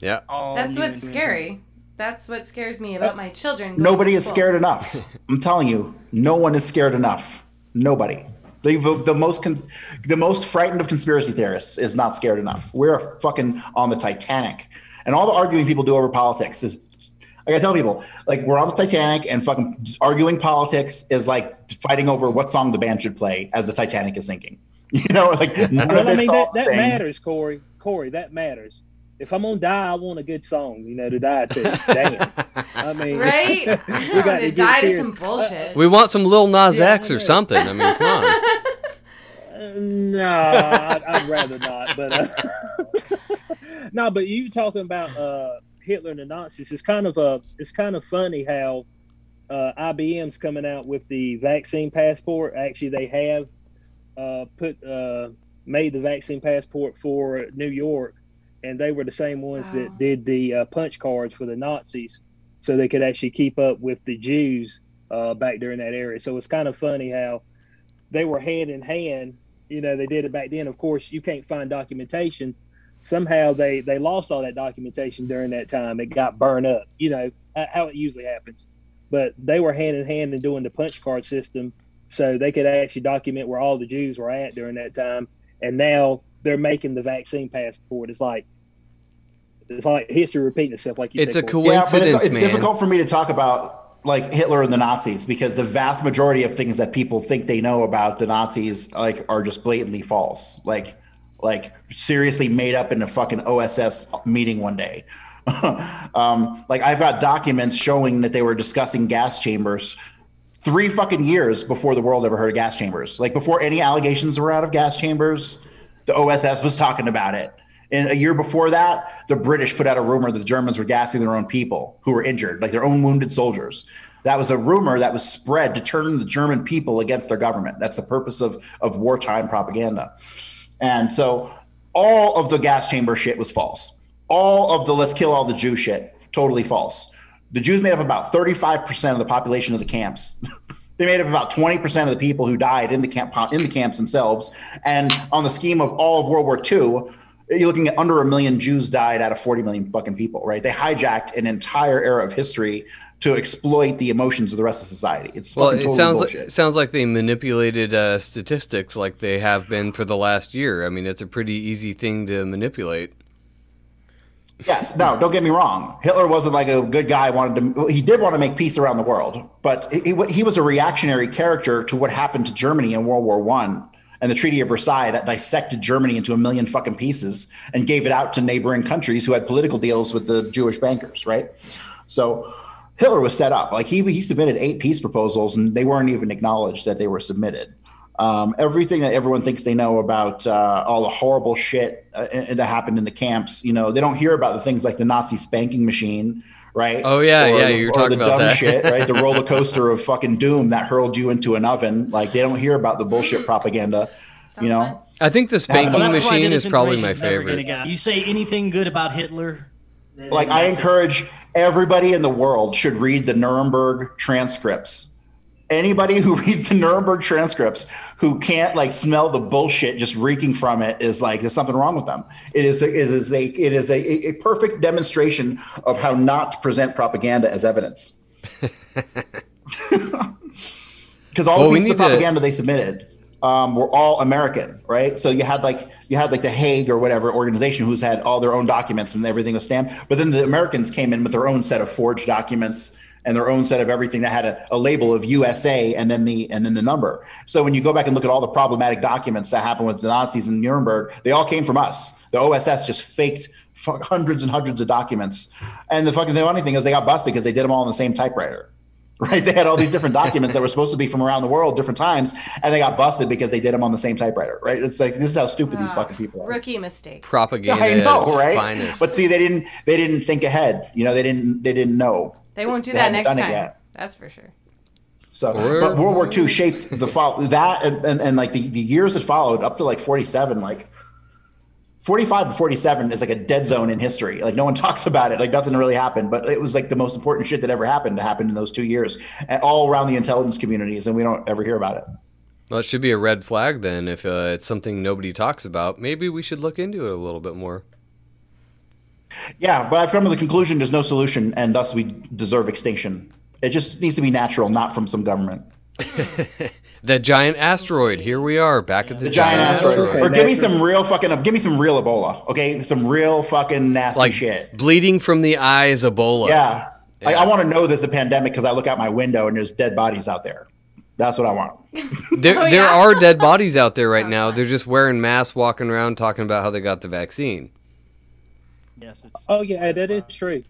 Yeah. All That's what's and- scary. That's what scares me about my children. Nobody is scared enough. I'm telling you, no one is scared enough. Nobody. The, the most con- the most frightened of conspiracy theorists is not scared enough. We're fucking on the Titanic, and all the arguing people do over politics is. I gotta tell people, like we're on the Titanic, and fucking arguing politics is like fighting over what song the band should play as the Titanic is sinking. You know, like none of Well, I mean, that, that thing. matters, Corey. Corey, that matters. If I'm gonna die, I want a good song, you know, to die to. Damn. I mean, Right? we got to to get die to serious. some bullshit. We want some Lil Nas Yeah, X I or know. something. I mean, come on. Uh, no, I'd, I'd rather not. But uh, no, but you talking about uh, Hitler and the Nazis? It's kind of uh, it's kind of funny how uh, IBM's coming out with the vaccine passport. Actually, they have uh, put uh, made the vaccine passport for New York, and they were the same ones Wow. that did the uh, punch cards for the Nazis, so they could actually keep up with the Jews uh, back during that area. So it's kind of funny how they were hand in hand. You know, they did it back then. Of course, you can't find documentation. Somehow they they lost all that documentation during that time. It got burned up. You know how it usually happens. But they were hand in hand in doing the punch card system, so they could actually document where all the Jews were at during that time. And now they're making the vaccine passport. It's like it's like history repeating itself. Like you It's said, a Corey. Yeah, but coincidence, it's, it's difficult for me to talk about like Hitler and the Nazis because the vast majority of things that people think they know about the Nazis like are just blatantly false. Like like seriously made up in a fucking OSS meeting one day. um, like I've got documents showing that they were discussing gas chambers three fucking years before the world ever heard of gas chambers. Like before any allegations were out of gas chambers, the OSS was talking about it. And a year before that, the British put out a rumor that the Germans were gassing their own people who were injured, like their own wounded soldiers. That was a rumor that was spread to turn the German people against their government. That's the purpose of, of wartime propaganda. And so all of the gas chamber shit was false. All of the let's kill all the Jew shit, totally false. The Jews made up about 35% of the population of the camps. they made up about 20% of the people who died in the camp in the camps themselves. And on the scheme of all of World War II, you're looking at under a million Jews died out of 40 million fucking people, right? They hijacked an entire era of history to exploit the emotions of the rest of society. It's Well, it totally sounds bullshit. like it sounds like they manipulated uh, statistics like they have been for the last year. I mean, it's a pretty easy thing to manipulate. Yes, no, don't get me wrong. Hitler wasn't like a good guy. Wanted to, he did want to make peace around the world, but he, he was a reactionary character to what happened to Germany in World War One and the Treaty of Versailles that dissected Germany into a million fucking pieces and gave it out to neighboring countries who had political deals with the Jewish bankers, right? So Hitler was set up like he he submitted eight peace proposals and they weren't even acknowledged that they were submitted. Um, everything that everyone thinks they know about uh, all the horrible shit uh, that happened in the camps, you know, they don't hear about the things like the Nazi spanking machine, right? Oh, yeah, Or yeah, the- you're or talking the about dumb that. shit, right? The roller coaster of fucking doom that hurled you into an oven. Like they don't hear about the bullshit propaganda, you know. fun. I think the spanking Well, machine is probably my information's never gonna favorite. You say anything good about Hitler, Like I encourage everybody in the world should read the Nuremberg transcripts. Anybody who reads the Nuremberg transcripts who can't like smell the bullshit just reeking from it is like there's something wrong with them. It is a, it is a it is a, a perfect demonstration of how not to present propaganda as evidence. Because all Well, the pieces of need to- propaganda they submitted um, were all American, right? So you had like you had like the Hague or whatever organization who's had all their own documents and everything was stamped. But then the Americans came in with their own set of forged documents and their own set of everything that had a, a label of USA and then the and then the number. So when you go back and look at all the problematic documents that happened with the Nazis in Nuremberg, they all came from us. The OSS just faked hundreds and hundreds of documents. And the fucking the funny thing is they got busted because they did them all in the same typewriter right? They had all these different documents that were supposed to be from around the world, different times, and they got busted because they did them on the same typewriter, right? It's like this is how stupid these ah, fucking people are. Rookie mistake. Propaganda I know, at its right? finest. But see, they didn't they didn't think ahead. You know, they didn't they didn't know. They won't do They that next done it time. yet. That's for sure. So, Or- but World War II shaped the fall that and, and, and like the, the years that followed up to like 47, like 45 to 47 is like a dead zone in history. Like no one talks about it. Like nothing really happened, but it was like the most important shit that ever happened to happen in those two years all around the intelligence communities. And we don't ever hear about it. Well, it should be a red flag then. If uh, it's something nobody talks about, maybe we should look into it a little bit more. Yeah, but I've come to the conclusion there's no solution, and thus we deserve extinction. It just needs to be natural, not from some government. That giant asteroid. Here we are, back at the, The giant asteroid, Okay, or give me some real fucking, give me some real Ebola, okay? Some real fucking nasty Like shit. bleeding from the eyes, Ebola. Yeah, Yeah. I want to know there's a pandemic because I look out my window and there's dead bodies out there. That's what I want. There, Oh, there are dead bodies out there right oh, now. They're just wearing masks, walking around, talking about how they got the vaccine. yes, it's Oh yeah, that is true.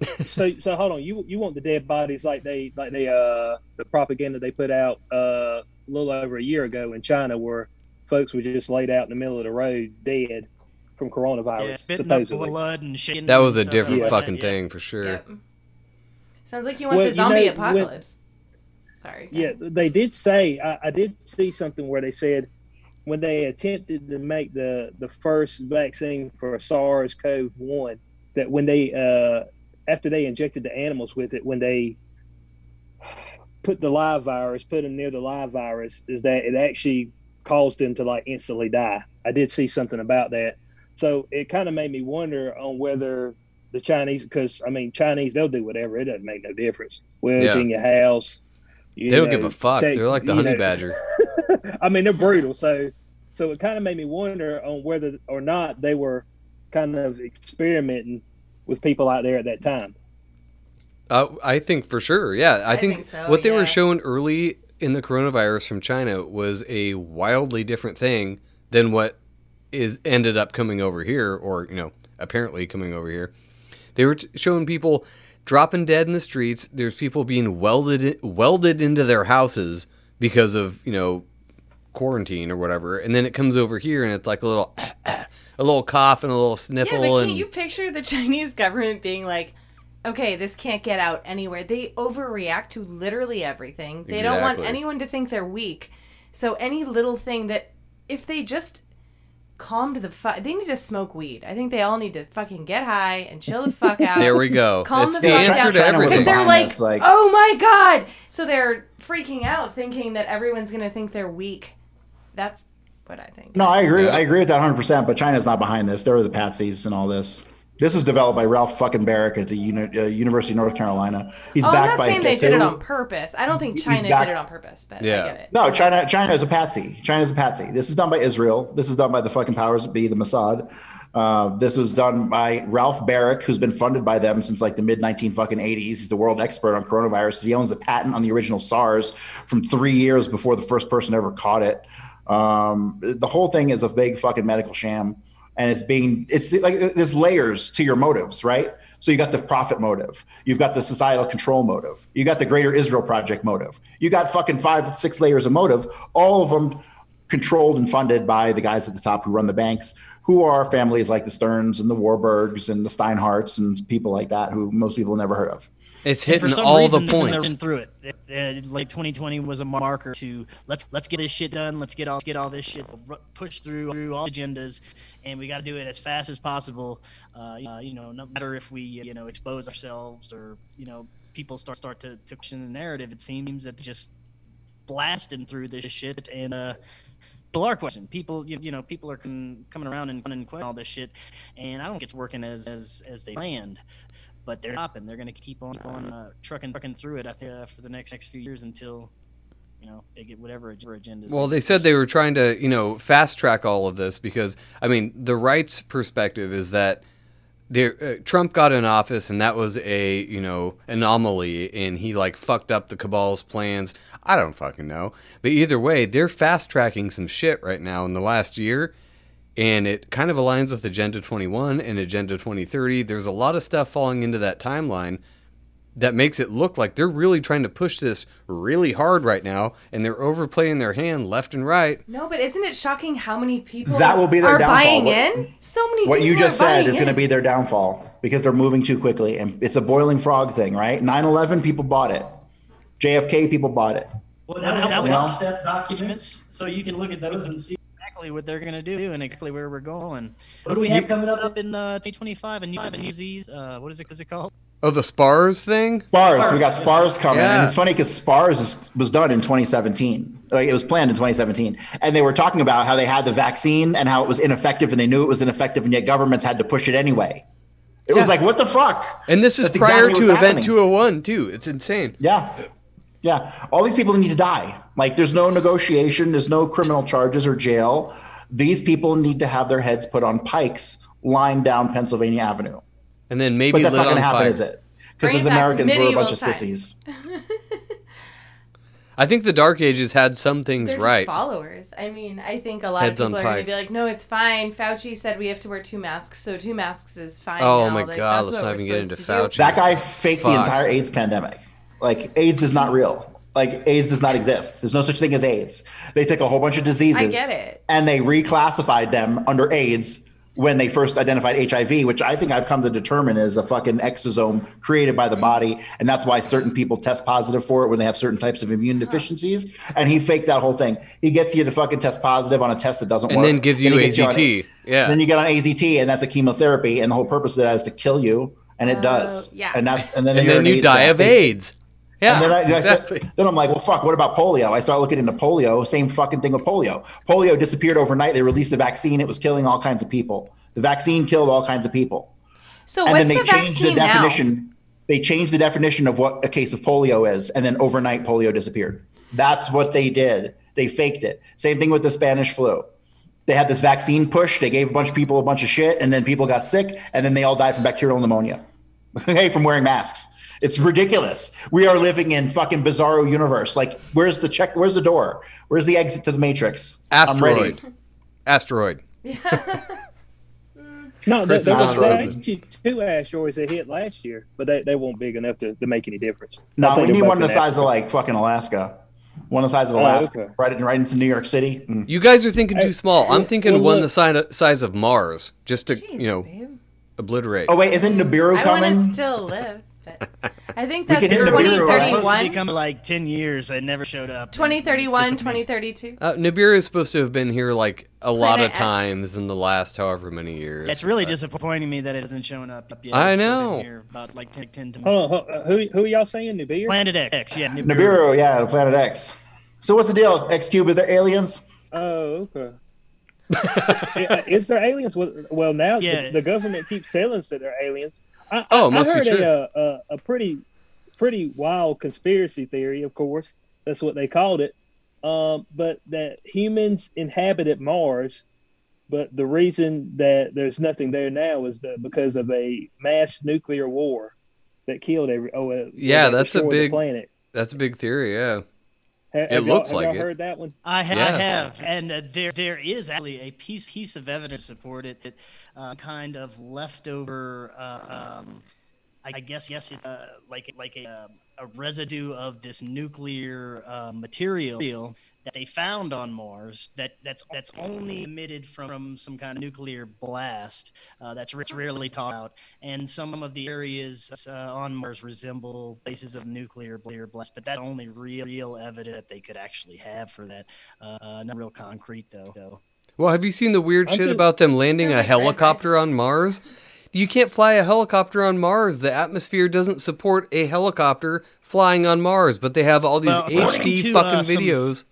so so hold on, you you want the dead bodies like they like they uh the propaganda they put out uh a little over a year ago in China where folks were just laid out in the middle of the road dead. from coronavirus. Yeah, spitting supposedly. up blood and shaking. That was a different like fucking yeah. thing for sure. Yep. Sounds like you want Well, the you zombie know, when- apocalypse. Sorry. Yeah, they did say I, I did see something where they said when they attempted to make the the first vaccine for SARS-CoV-1 that when they uh after they injected the animals with it when they put the live virus put them near the live virus is that it actually caused them to like instantly die. I did see something about that. So it kind of made me wonder on whether the Chinese because I mean Chinese they'll do whatever it doesn't make no difference. It's Yeah. in your house. you They don't know, give a fuck. take- They're like the honey know, badger. I mean, they're brutal. So, so it kind of made me wonder on whether or not they were kind of experimenting with people out there at that time. Uh, I think for sure. Yeah, I, I think, think so, what they yeah. were showing early in the coronavirus from China was a wildly different thing than what is ended up coming over here, or you know, apparently coming over here. They were t- showing people dropping dead in the streets. There's people being welded welded into their houses because of you know quarantine or whatever, and then it comes over here and it's like a little a little cough and a little sniffle. Yeah, sniffle but and can't you picture the Chinese government being like, okay, this can't get out anywhere? They overreact to literally everything. They don't want anyone to think they're weak. So any little thing that, if they just calmed the fuck, they need to smoke weed. I think they all need to fucking get high and chill the fuck out. there we go. Calm It's the the fuck answer down. to everything. Because they're like, this, like- oh my god! So they're freaking out, thinking that everyone's gonna think they're weak. That's what I think. No, I agree. Yeah. I agree with that 100. percent But China's not behind this. They're the patsies and all this. This was developed by Ralph fucking Baric at the uni- uh, University of North Carolina. He's oh, I'm not by saying they did it on purpose. I don't think China back- did it on purpose, but Yeah. I get it. No, China. China is a patsy. China's a patsy. This is done by Israel. This is done by the fucking powers that be, the Mossad. Uh, this was done by Ralph Baric, who's been funded by them since like the mid 19 fucking 80s. He's the world expert on coronavirus. He owns the patent on the original SARS from three years before the first person ever caught it. Um, the whole thing is a big fucking medical sham, and it's being it's like there's layers to your motives, right? So you got the profit motive, you've got the societal control motive, you got the Greater Israel Project motive, you got fucking five, six layers of motive, all of them controlled and funded by the guys at the top who run the banks, who are families like the Stearns and the Warburgs and the Steinhardts and people like that who most people never heard of. It's hitting all reason, the this has never points. been through it. It- it- Like 2020 was a marker to let's let's get this shit done. Let's get all get all this shit pushed through through all agendas, and we got to do it as fast as possible. Uh, uh, you know, no matter if we you know expose ourselves or you know people start start to, to question the narrative. It seems that just blasting through this shit and uh people are questioning people you, you know people are coming around and, and questioning all this shit and i don't think it's working as as as they planned but they're stopping they're going to keep on on uh, trucking trucking through it i think uh, for the next next few years until you know they get whatever agenda. Well, they said they were trying to, you know, fast track all of this because, I mean, the rights perspective is that there, uh, Trump got in office and that was a, you know, anomaly and he like fucked up the cabal's plans. I don't fucking know. But either way, they're fast tracking some shit right now in the last year and it kind of aligns with Agenda 21 and Agenda 2030. There's a lot of stuff falling into that timeline that makes it look like they're really trying to push this really hard right now and they're overplaying their hand left and right. No, but isn't it shocking how many people That will be their are downfall. buying What- in? So many What you just said is going to be their downfall because they're moving too quickly. And it's a boiling frog thing, right? 9 11, people bought it. JFK, people bought it. well, now, now we You know? have step documents so you can look at those and see exactly what they're going to do and exactly where we're going what do we have coming up in uh 2025 and new disease uh what is it what is it called Oh, the spars thing? Spars, we got Spars coming, Yeah. and it's funny because Spars is, was done in 2017. Like it was planned in 2017, and they were talking about how they had the vaccine and how it was ineffective, and they knew it was ineffective, and yet governments had to push it anyway. It was like, what the fuck? And this is That's prior exactly to Event happening. 201 too. It's insane. Yeah. Yeah. All these people need to die. Like there's no negotiation, there's no criminal charges or jail. These people need to have their heads put on pikes lined down Pennsylvania Avenue. And then maybe But that's lit not going to happen, fire. is it? Because Bring as it back to Americans, we're a medieval bunch of sissies. I think the Dark Ages had some things They're right. followers. I mean, I think a lot Heads of people are going to be like, "No, it's fine." Fauci said we have to wear two masks, so two masks is fine. Oh now. my Like, God, let's not even get into to do. Fauci. That guy faked the entire AIDS pandemic. Like AIDS is not real. Like AIDS does not exist. There's no such thing as AIDS. They took a whole bunch of diseases I get it. and they reclassified them under AIDS when they first identified HIV, which I think I've come to determine is a fucking exosome created by the body, and that's why certain people test positive for it when they have certain types of immune deficiencies. And he faked that whole thing. He gets you to fucking test positive on a test that doesn't And work, And then gives you he gets on- AZT. Yeah. Then you get on AZT, and that's a chemotherapy, and the whole purpose of that is to kill you, and it Oh, does. yeah. And that's and then and you're then an you die death. of AIDS. Yeah, And then, I, I said- exactly. then I'm like, well, fuck. What about polio? I start looking into polio. Same fucking thing with polio. Polio disappeared overnight. They released the vaccine. It was killing all kinds of people. The vaccine killed all kinds of people. So and what's then they the changed the vaccine now? definition. They changed the definition of what a case of polio is, and then overnight polio disappeared. That's what they did. They faked it. Same thing with the Spanish flu. They had this vaccine push. They gave a bunch of people a bunch of shit, and then people got sick, and then they all died from bacterial pneumonia. hey, from wearing masks. It's ridiculous. We are living in fucking bizarro universe. Like, where's the check? Where's the door? Where's the exit to the matrix? I'm ready. Asteroid. Asteroid. No, there, Chris there is was on there something. actually two asteroids that hit last year, but they, they weren't big enough to, to make any difference. No, we need one the in size of like fucking Alaska. One the size of Oh, Alaska. okay. Right, in, right into New York City. Mm. You guys are thinking too small. I'm thinking well, one look- the si- size of Mars, just to Jeez, you know babe. obliterate. Oh wait, isn't Nibiru I want coming? to still live. But I think that's could hit the Nibiru, right? It's supposed to 2031, become like 10 years. I never showed up. 2031, 2032. Uh, Nibiru is supposed to have been here like a lot of X. times in the last however many years. It's really but- disappointing me that it hasn't shown up yet. I It's know. here About like 10, 10 to Hold on, hold- uh, who who are y'all saying? Nibiru? Planet X, yeah. Nibiru, yeah, Planet X. So what's the deal? X Cube, are there aliens? Oh, okay. Is there aliens? Well, well now Yeah. the, the government keeps telling us that they're aliens. I, Oh, I, must I be heard true. a, a a pretty pretty wild conspiracy theory. Of course, that's what they called it. Um, but that humans inhabited Mars, but the reason that there's nothing there now is that because of a mass nuclear war that killed every. Oh, uh, Yeah, that's a big- planet. That's a big theory. Yeah. Ha- It looks like y'all it. heard that one? I, ha- Yeah. I have, and uh, there there is actually a piece piece of evidence to support it that uh, kind of leftover. Uh, um, I guess yes, it's uh, like like a, uh, a residue of this nuclear uh, material that they found on Mars that that's that's only emitted from some kind of nuclear blast. Uh, that's rarely talked about, and some of the areas uh, on Mars resemble places of nuclear nuclear blast, but that's only real real evidence that they could actually have for that. Uh, not real concrete though. though. Well, have you seen the weird shit about them landing a like helicopter on Mars? You can't fly a helicopter on Mars. The atmosphere doesn't support a helicopter flying on Mars, but they have all these Well, HD to, fucking uh, some- videos.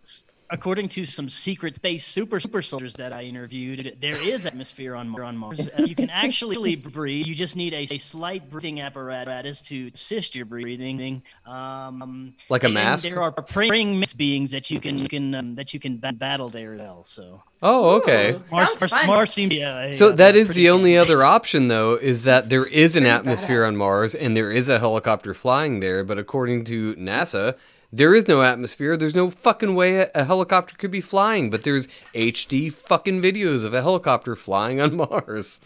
According to some secret space super super soldiers that I interviewed, there is atmosphere on Mar- on Mars. Uh, you can actually breathe. You just need a, a slight breathing apparatus to assist your breathing. Um, Like a and mask? There are praying beings that you can you can um, that you can ba- battle there as well. So Oh, okay. Ooh. Mars, Mars. Mars seems to be a, So a- that a is pretty the only nice- other option, though, is that there is an atmosphere badass. on Mars and there is a helicopter flying there. But according to NASA, there is no atmosphere. There's no fucking way a, a helicopter could be flying. But there's HD fucking videos of a helicopter flying on Mars.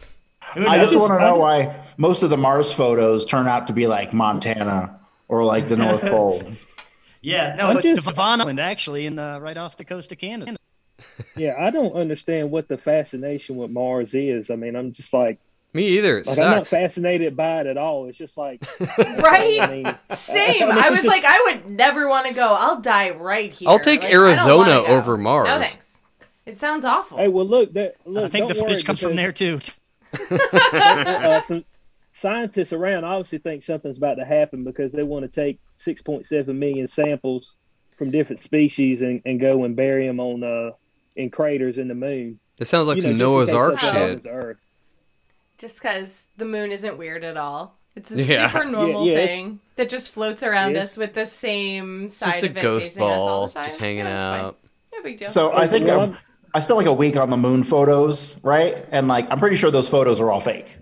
Who I just knows? want to know why most of the Mars photos turn out to be like Montana or like the North Pole. Yeah, no, I'm it's just- Devon Island actually, in uh, right off the coast of Canada. Yeah, I don't understand what the fascination with Mars is. I mean, I'm just like, Me either. It like I'm not fascinated by it at all. It's just like, Right? I mean, Same. I mean, I was just- like, I would never want to go. I'll die right here. I'll take Like, Arizona over Mars. No thanks. It sounds awful. hey, well, look, that, look. I think the footage comes from there too. Uh, some scientists around obviously think something's about to happen because they want to take 6.7 million samples from different species and, and go and bury them on uh, in craters in the moon. It sounds like You know, some just Noah's Ark shit. Earth. Just because the moon isn't weird at all. It's a Yeah. super normal Yeah, yeah, thing that just floats around Yes. us with the same side just a of it ghost facing us all the time. just hanging Yeah, out. No big deal. So I think I'm- I spent like a week on the moon photos, right? And like I'm pretty sure those photos are all fake.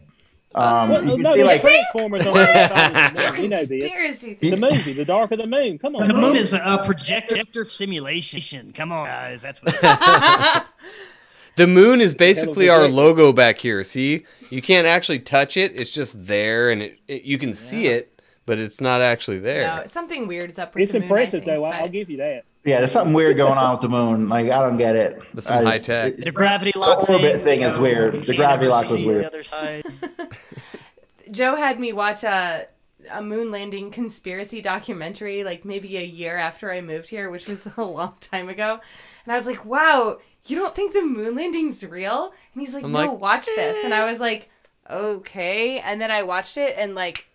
Um, Well, you can no, see there's like Transformers on the other side of the. You know this. The movie, The Dark of the Moon. Come on. The moon man. is a projector, projector simulation. Come on, guys, that's what. The moon is basically Hell of a our projector. logo back here. See, you can't actually touch it. It's just there, and it, it you can see it, but it's not actually there. No, something weird is up with It's the moon, impressive, think, though. I- but- I'll give you that. Yeah, there's something weird going on with the moon. Like I don't get it. That's some I high tech. The gravity lock The orbit thing, thing is weird. The gravity lock was weird. The other side. Joe had me watch a a moon landing conspiracy documentary like maybe a year after I moved here, which was a long time ago. And I was like, "Wow, you don't think the moon landing's real?" And he's like, I'm "No, like, "Eh." watch this." And I was like, "Okay." And then I watched it and like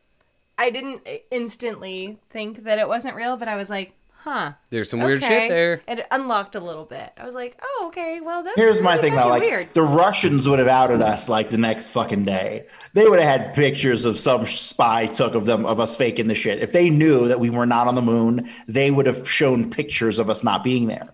I didn't instantly think that it wasn't real, but I was like, "Huh." There's some weird okay. shit there. It unlocked a little bit. I was like, "Oh, okay. Well, that's Here's my thing though, like weird." the Russians would have outed us like the next fucking day. They would have had pictures of some spy took of them of us faking the shit. If they knew that we were not on the moon, they would have shown pictures of us not being there.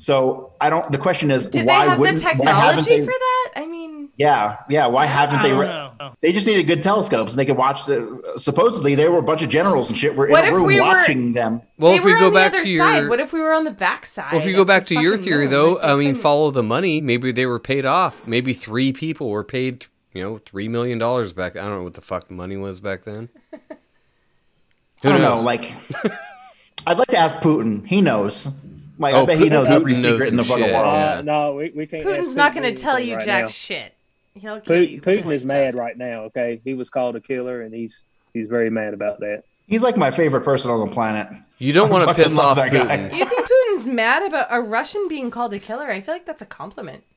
So I don't. The question is, Did why they have the wouldn't? why haven't technology they? for that? I mean, Yeah, yeah. Why haven't I they? don't re- know. They just needed good telescopes, and they could watch the. Supposedly, there were a bunch of generals and shit were What in a if room we were- watching them. Well, if we go back the other to side. your What if we were on the back side? Well, if you go back to your theory, moon? though, I mean, follow the money. Maybe they were paid off. Maybe three people were paid, you know, three million dollars back. I don't know what the fuck the money was back then. Who I don't knows? know. Like, I'd like to ask Putin. He knows. Like, I Oh, bet he knows every Putin knows secret in the fucking shit, world. yeah. Uh, no, we, we can't. Putin's ask not going to tell you right jack now. shit. He'll kill you. Putin, Putin is mad right now. Okay, he was called a killer, and he's he's very mad about that. He's like my favorite person on the planet. You don't I want to piss off that guy. You think Putin's mad about a Russian being called a killer? I feel like that's a compliment.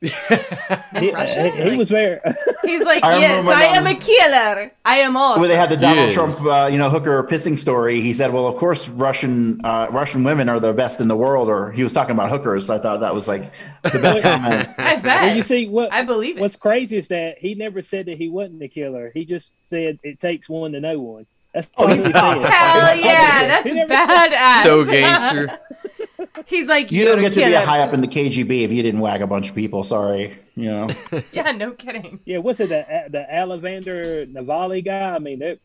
He, Russia? he- he was very. He's like, I yes, I when, am a killer. I am all. Where they had the Donald Yes. Trump, uh, you know, hooker pissing story. He said, "Well, of course, Russian uh, Russian women are the best in the world." Or he was talking about hookers. I thought that was like the best comment. I bet. well, you see what I believe it. What's crazy is that he never said that he wasn't a killer. He just said it takes one to know one. That's Oh, all he's he Hell yeah, that's badass. So gangster. He's like, You "You're don't get to be a high up in the KGB if you didn't whack a bunch of people. Sorry, you know. Yeah, no kidding. Yeah, what's it? The the Alexander Navalny guy. I mean, that,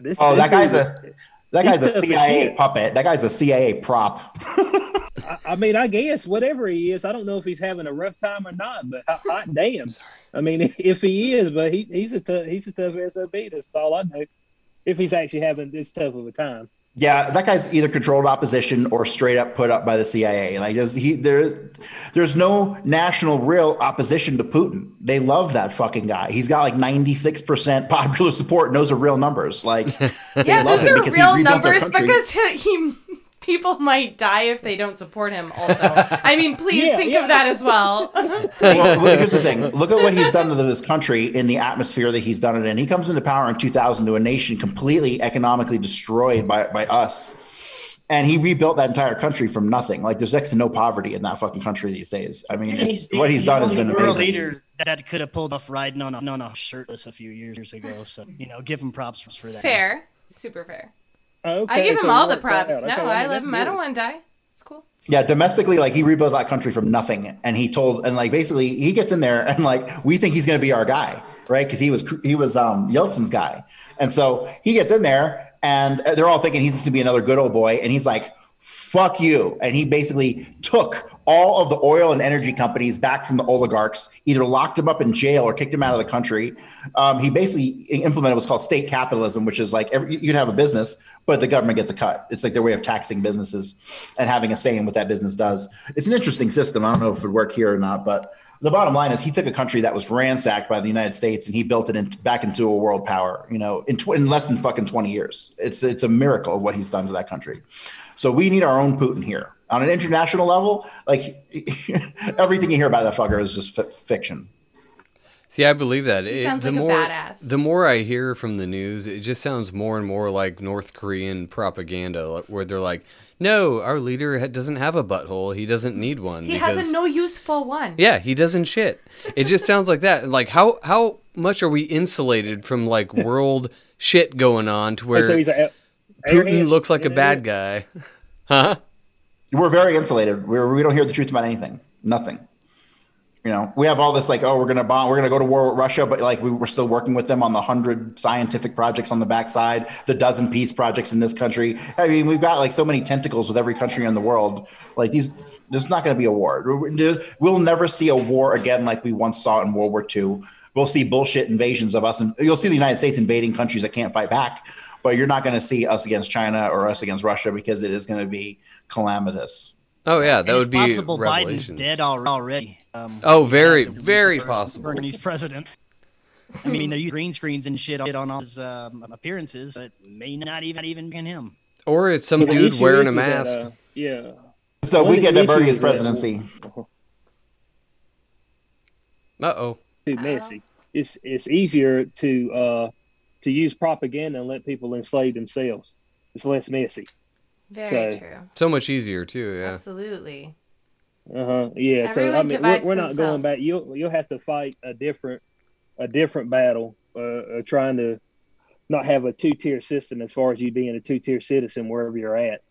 this. Oh, this that guy's dude a that guy's a CIA shit. puppet. That guy's a CIA prop. I, I mean, I guess whatever he is, I don't know if he's having a rough time or not. But hot, hot damn, I mean, if he is, but he, he's a tough, he's a tough sob. That's all I know. If he's actually having this tough of a time. Yeah, that guy's either controlled opposition or straight up put up by the CIA. Like there's he there there's no national real opposition to Putin. They love that fucking guy. He's got like 96% popular support, knows the real numbers. Like they Yeah, love those him are real numbers because he, he people might die if they don't support him. Also, I mean, please Yeah, think yeah. of that as well. well, well, here's the thing. Look at what he's done to this country in the atmosphere that he's done it in. He comes into power in 2000 to a nation completely economically destroyed by, by us. And he rebuilt that entire country from nothing. Like there's next to no poverty in that fucking country these days. I mean, it's, what he's done has one of been the amazing. leaders that could have pulled off riding on a, on a shirtless a few years ago. So you know, give him props for that. fair, super fair. Okay, I give him so it all the props. No, Okay, I love that's him. I don't want to die. It's cool. Yeah, domestically, like he rebuilt that country from nothing, and he told, and like basically, he gets in there, and like we think he's going to be our guy, right? Because he was he was um, Yeltsin's guy, and so he gets in there, and they're all thinking he's going to be another good old boy, and he's like, "Fuck you!" And he basically took all of the oil and energy companies back from the oligarchs, either locked them up in jail or kicked them out of the country. Um, he basically implemented what's called state capitalism, which is like every, you can have a business, but the government gets a cut. It's like their way of taxing businesses and having a say in what that business does. It's an interesting system. I don't know if it would work here or not, but the bottom line is he took a country that was ransacked by the United States and he built it in, back into a world power. You know, in, tw- in less than fucking twenty years. It's it's a miracle what he's done to that country. So we need our own Putin here on an international level. Like everything you hear about that fucker is just f- fiction. See, I believe that. It- sounds the like a more badass. the more I hear from the news, it just sounds more and more like North Korean propaganda, where they're like, "No, our leader ha- doesn't have a butthole. He doesn't need one He because has a no useful one. yeah, he doesn't shit." It just sounds like that. Like how how much are we insulated from like world shit going on to where so he's a Putin looks like a bad guy? Huh? We're very insulated. We're, we don't hear the truth about anything. Nothing. You know, we have all this like, oh, we're gonna bomb, we're gonna go to war with Russia, but like we, we're still working with them on the hundred scientific projects on the backside, the dozen peace projects in this country. I mean, we've got like so many tentacles with every country in the world. Like these, there's not going to be a war. We'll never see a war again like we once saw in World War II. We'll see bullshit invasions of us, and you'll see the United States invading countries that can't fight back. But you're not going to see us against China or us against Russia because it is going to be calamitous. Oh yeah, that And would be possible Biden's dead already. Um, Oh, very, very possible. Bernie's president. I mean, they're using green screens and shit on all his um, appearances, but may not even even be him. Or it's some But the dude wearing a is that, mask. uh, yeah. So One we of get the that Bernie issues is that- presidency. Uh oh. too messy. It's it's easier to uh to use propaganda and let people enslave themselves. It's less messy. Very So- true. So much easier too. Yeah. Absolutely. Uh huh. Yeah. so I Everyone mean, we're, we're not going back. You'll you'll have to fight a different a different battle. Uh, uh trying to not have a two tier system as far as you being a two tier citizen wherever you're at.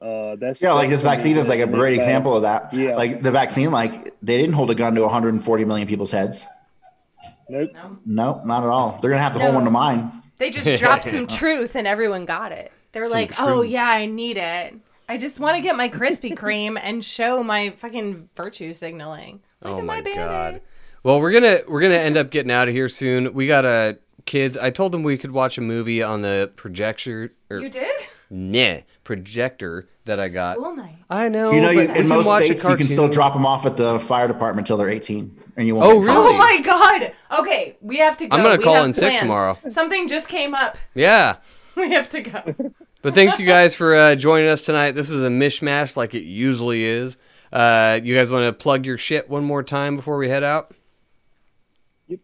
Uh, that's Yeah, like this vaccine is like a great battle. example of that. Yeah. Like the vaccine, like they didn't hold a gun to 140 million people's heads. Nope. No. No, not at all. They're gonna have to hold No. one to mine. They just dropped some truth and everyone got it. They're Some like, oh, yeah, I need it. I just want to get my Krispy Kreme and show my fucking virtue signaling. Look Oh at my my god. Well, we're gonna we're gonna end up getting out of here soon. We got a kids. I told them we could watch a movie on the projector. Or, You did? Nah, projector that I got. School night. I know. you know, you, in can most states, you can still drop them off at the fire department till they're 18, and you won't. Oh, get in trouble. really? Oh my god. Okay, we have to go. I'm gonna We call have in sick tomorrow. Something just came up. Yeah. We have to go. But thanks you guys for uh, joining us tonight. This is a mishmash like it usually is. Uh, you guys want to plug your shit one more time before we head out? Yep.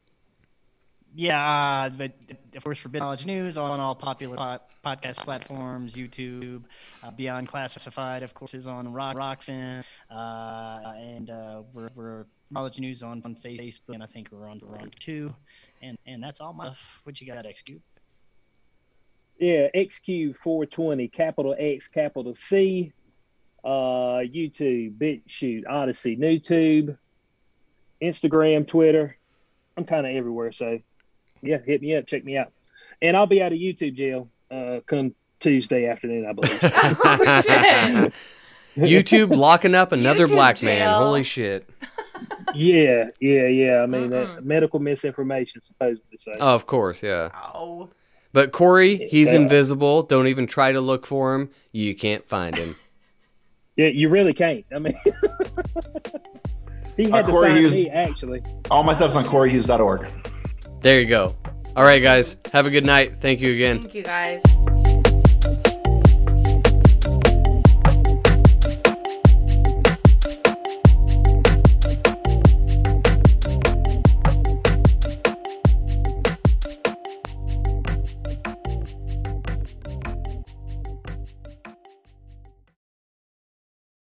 Yeah, uh, but of course, Forbidden Knowledge News on all popular pod- podcast platforms, YouTube, uh, Beyond Classified, of course, is on Rock Rokfin, uh, and uh, we're, we're Knowledge News on, on Facebook, and I think we're on we're on two, and and that's all my. What you got, XQ? Yeah, XQ420, capital X, capital C, uh, YouTube, BitChute, Odysee, NewTube, Instagram, Twitter. I'm kind of everywhere, so yeah, hit me up, check me out, and I'll be out of YouTube jail uh, come Tuesday afternoon, I believe. oh shit. YouTube locking up another YouTube black man. Holy shit. yeah, yeah, yeah. I mean, that medical misinformation, supposedly. So Oh, of course, yeah. Oh. But Corey, he's So- invisible. Don't even try to look for him. You can't find him. yeah, you really can't. I mean, he Uh, had to Corey find Hughes- me actually. All my stuff's on CoreyHughes.org. There you go. All right, guys. Have a good night. Thank you again. Thank you guys.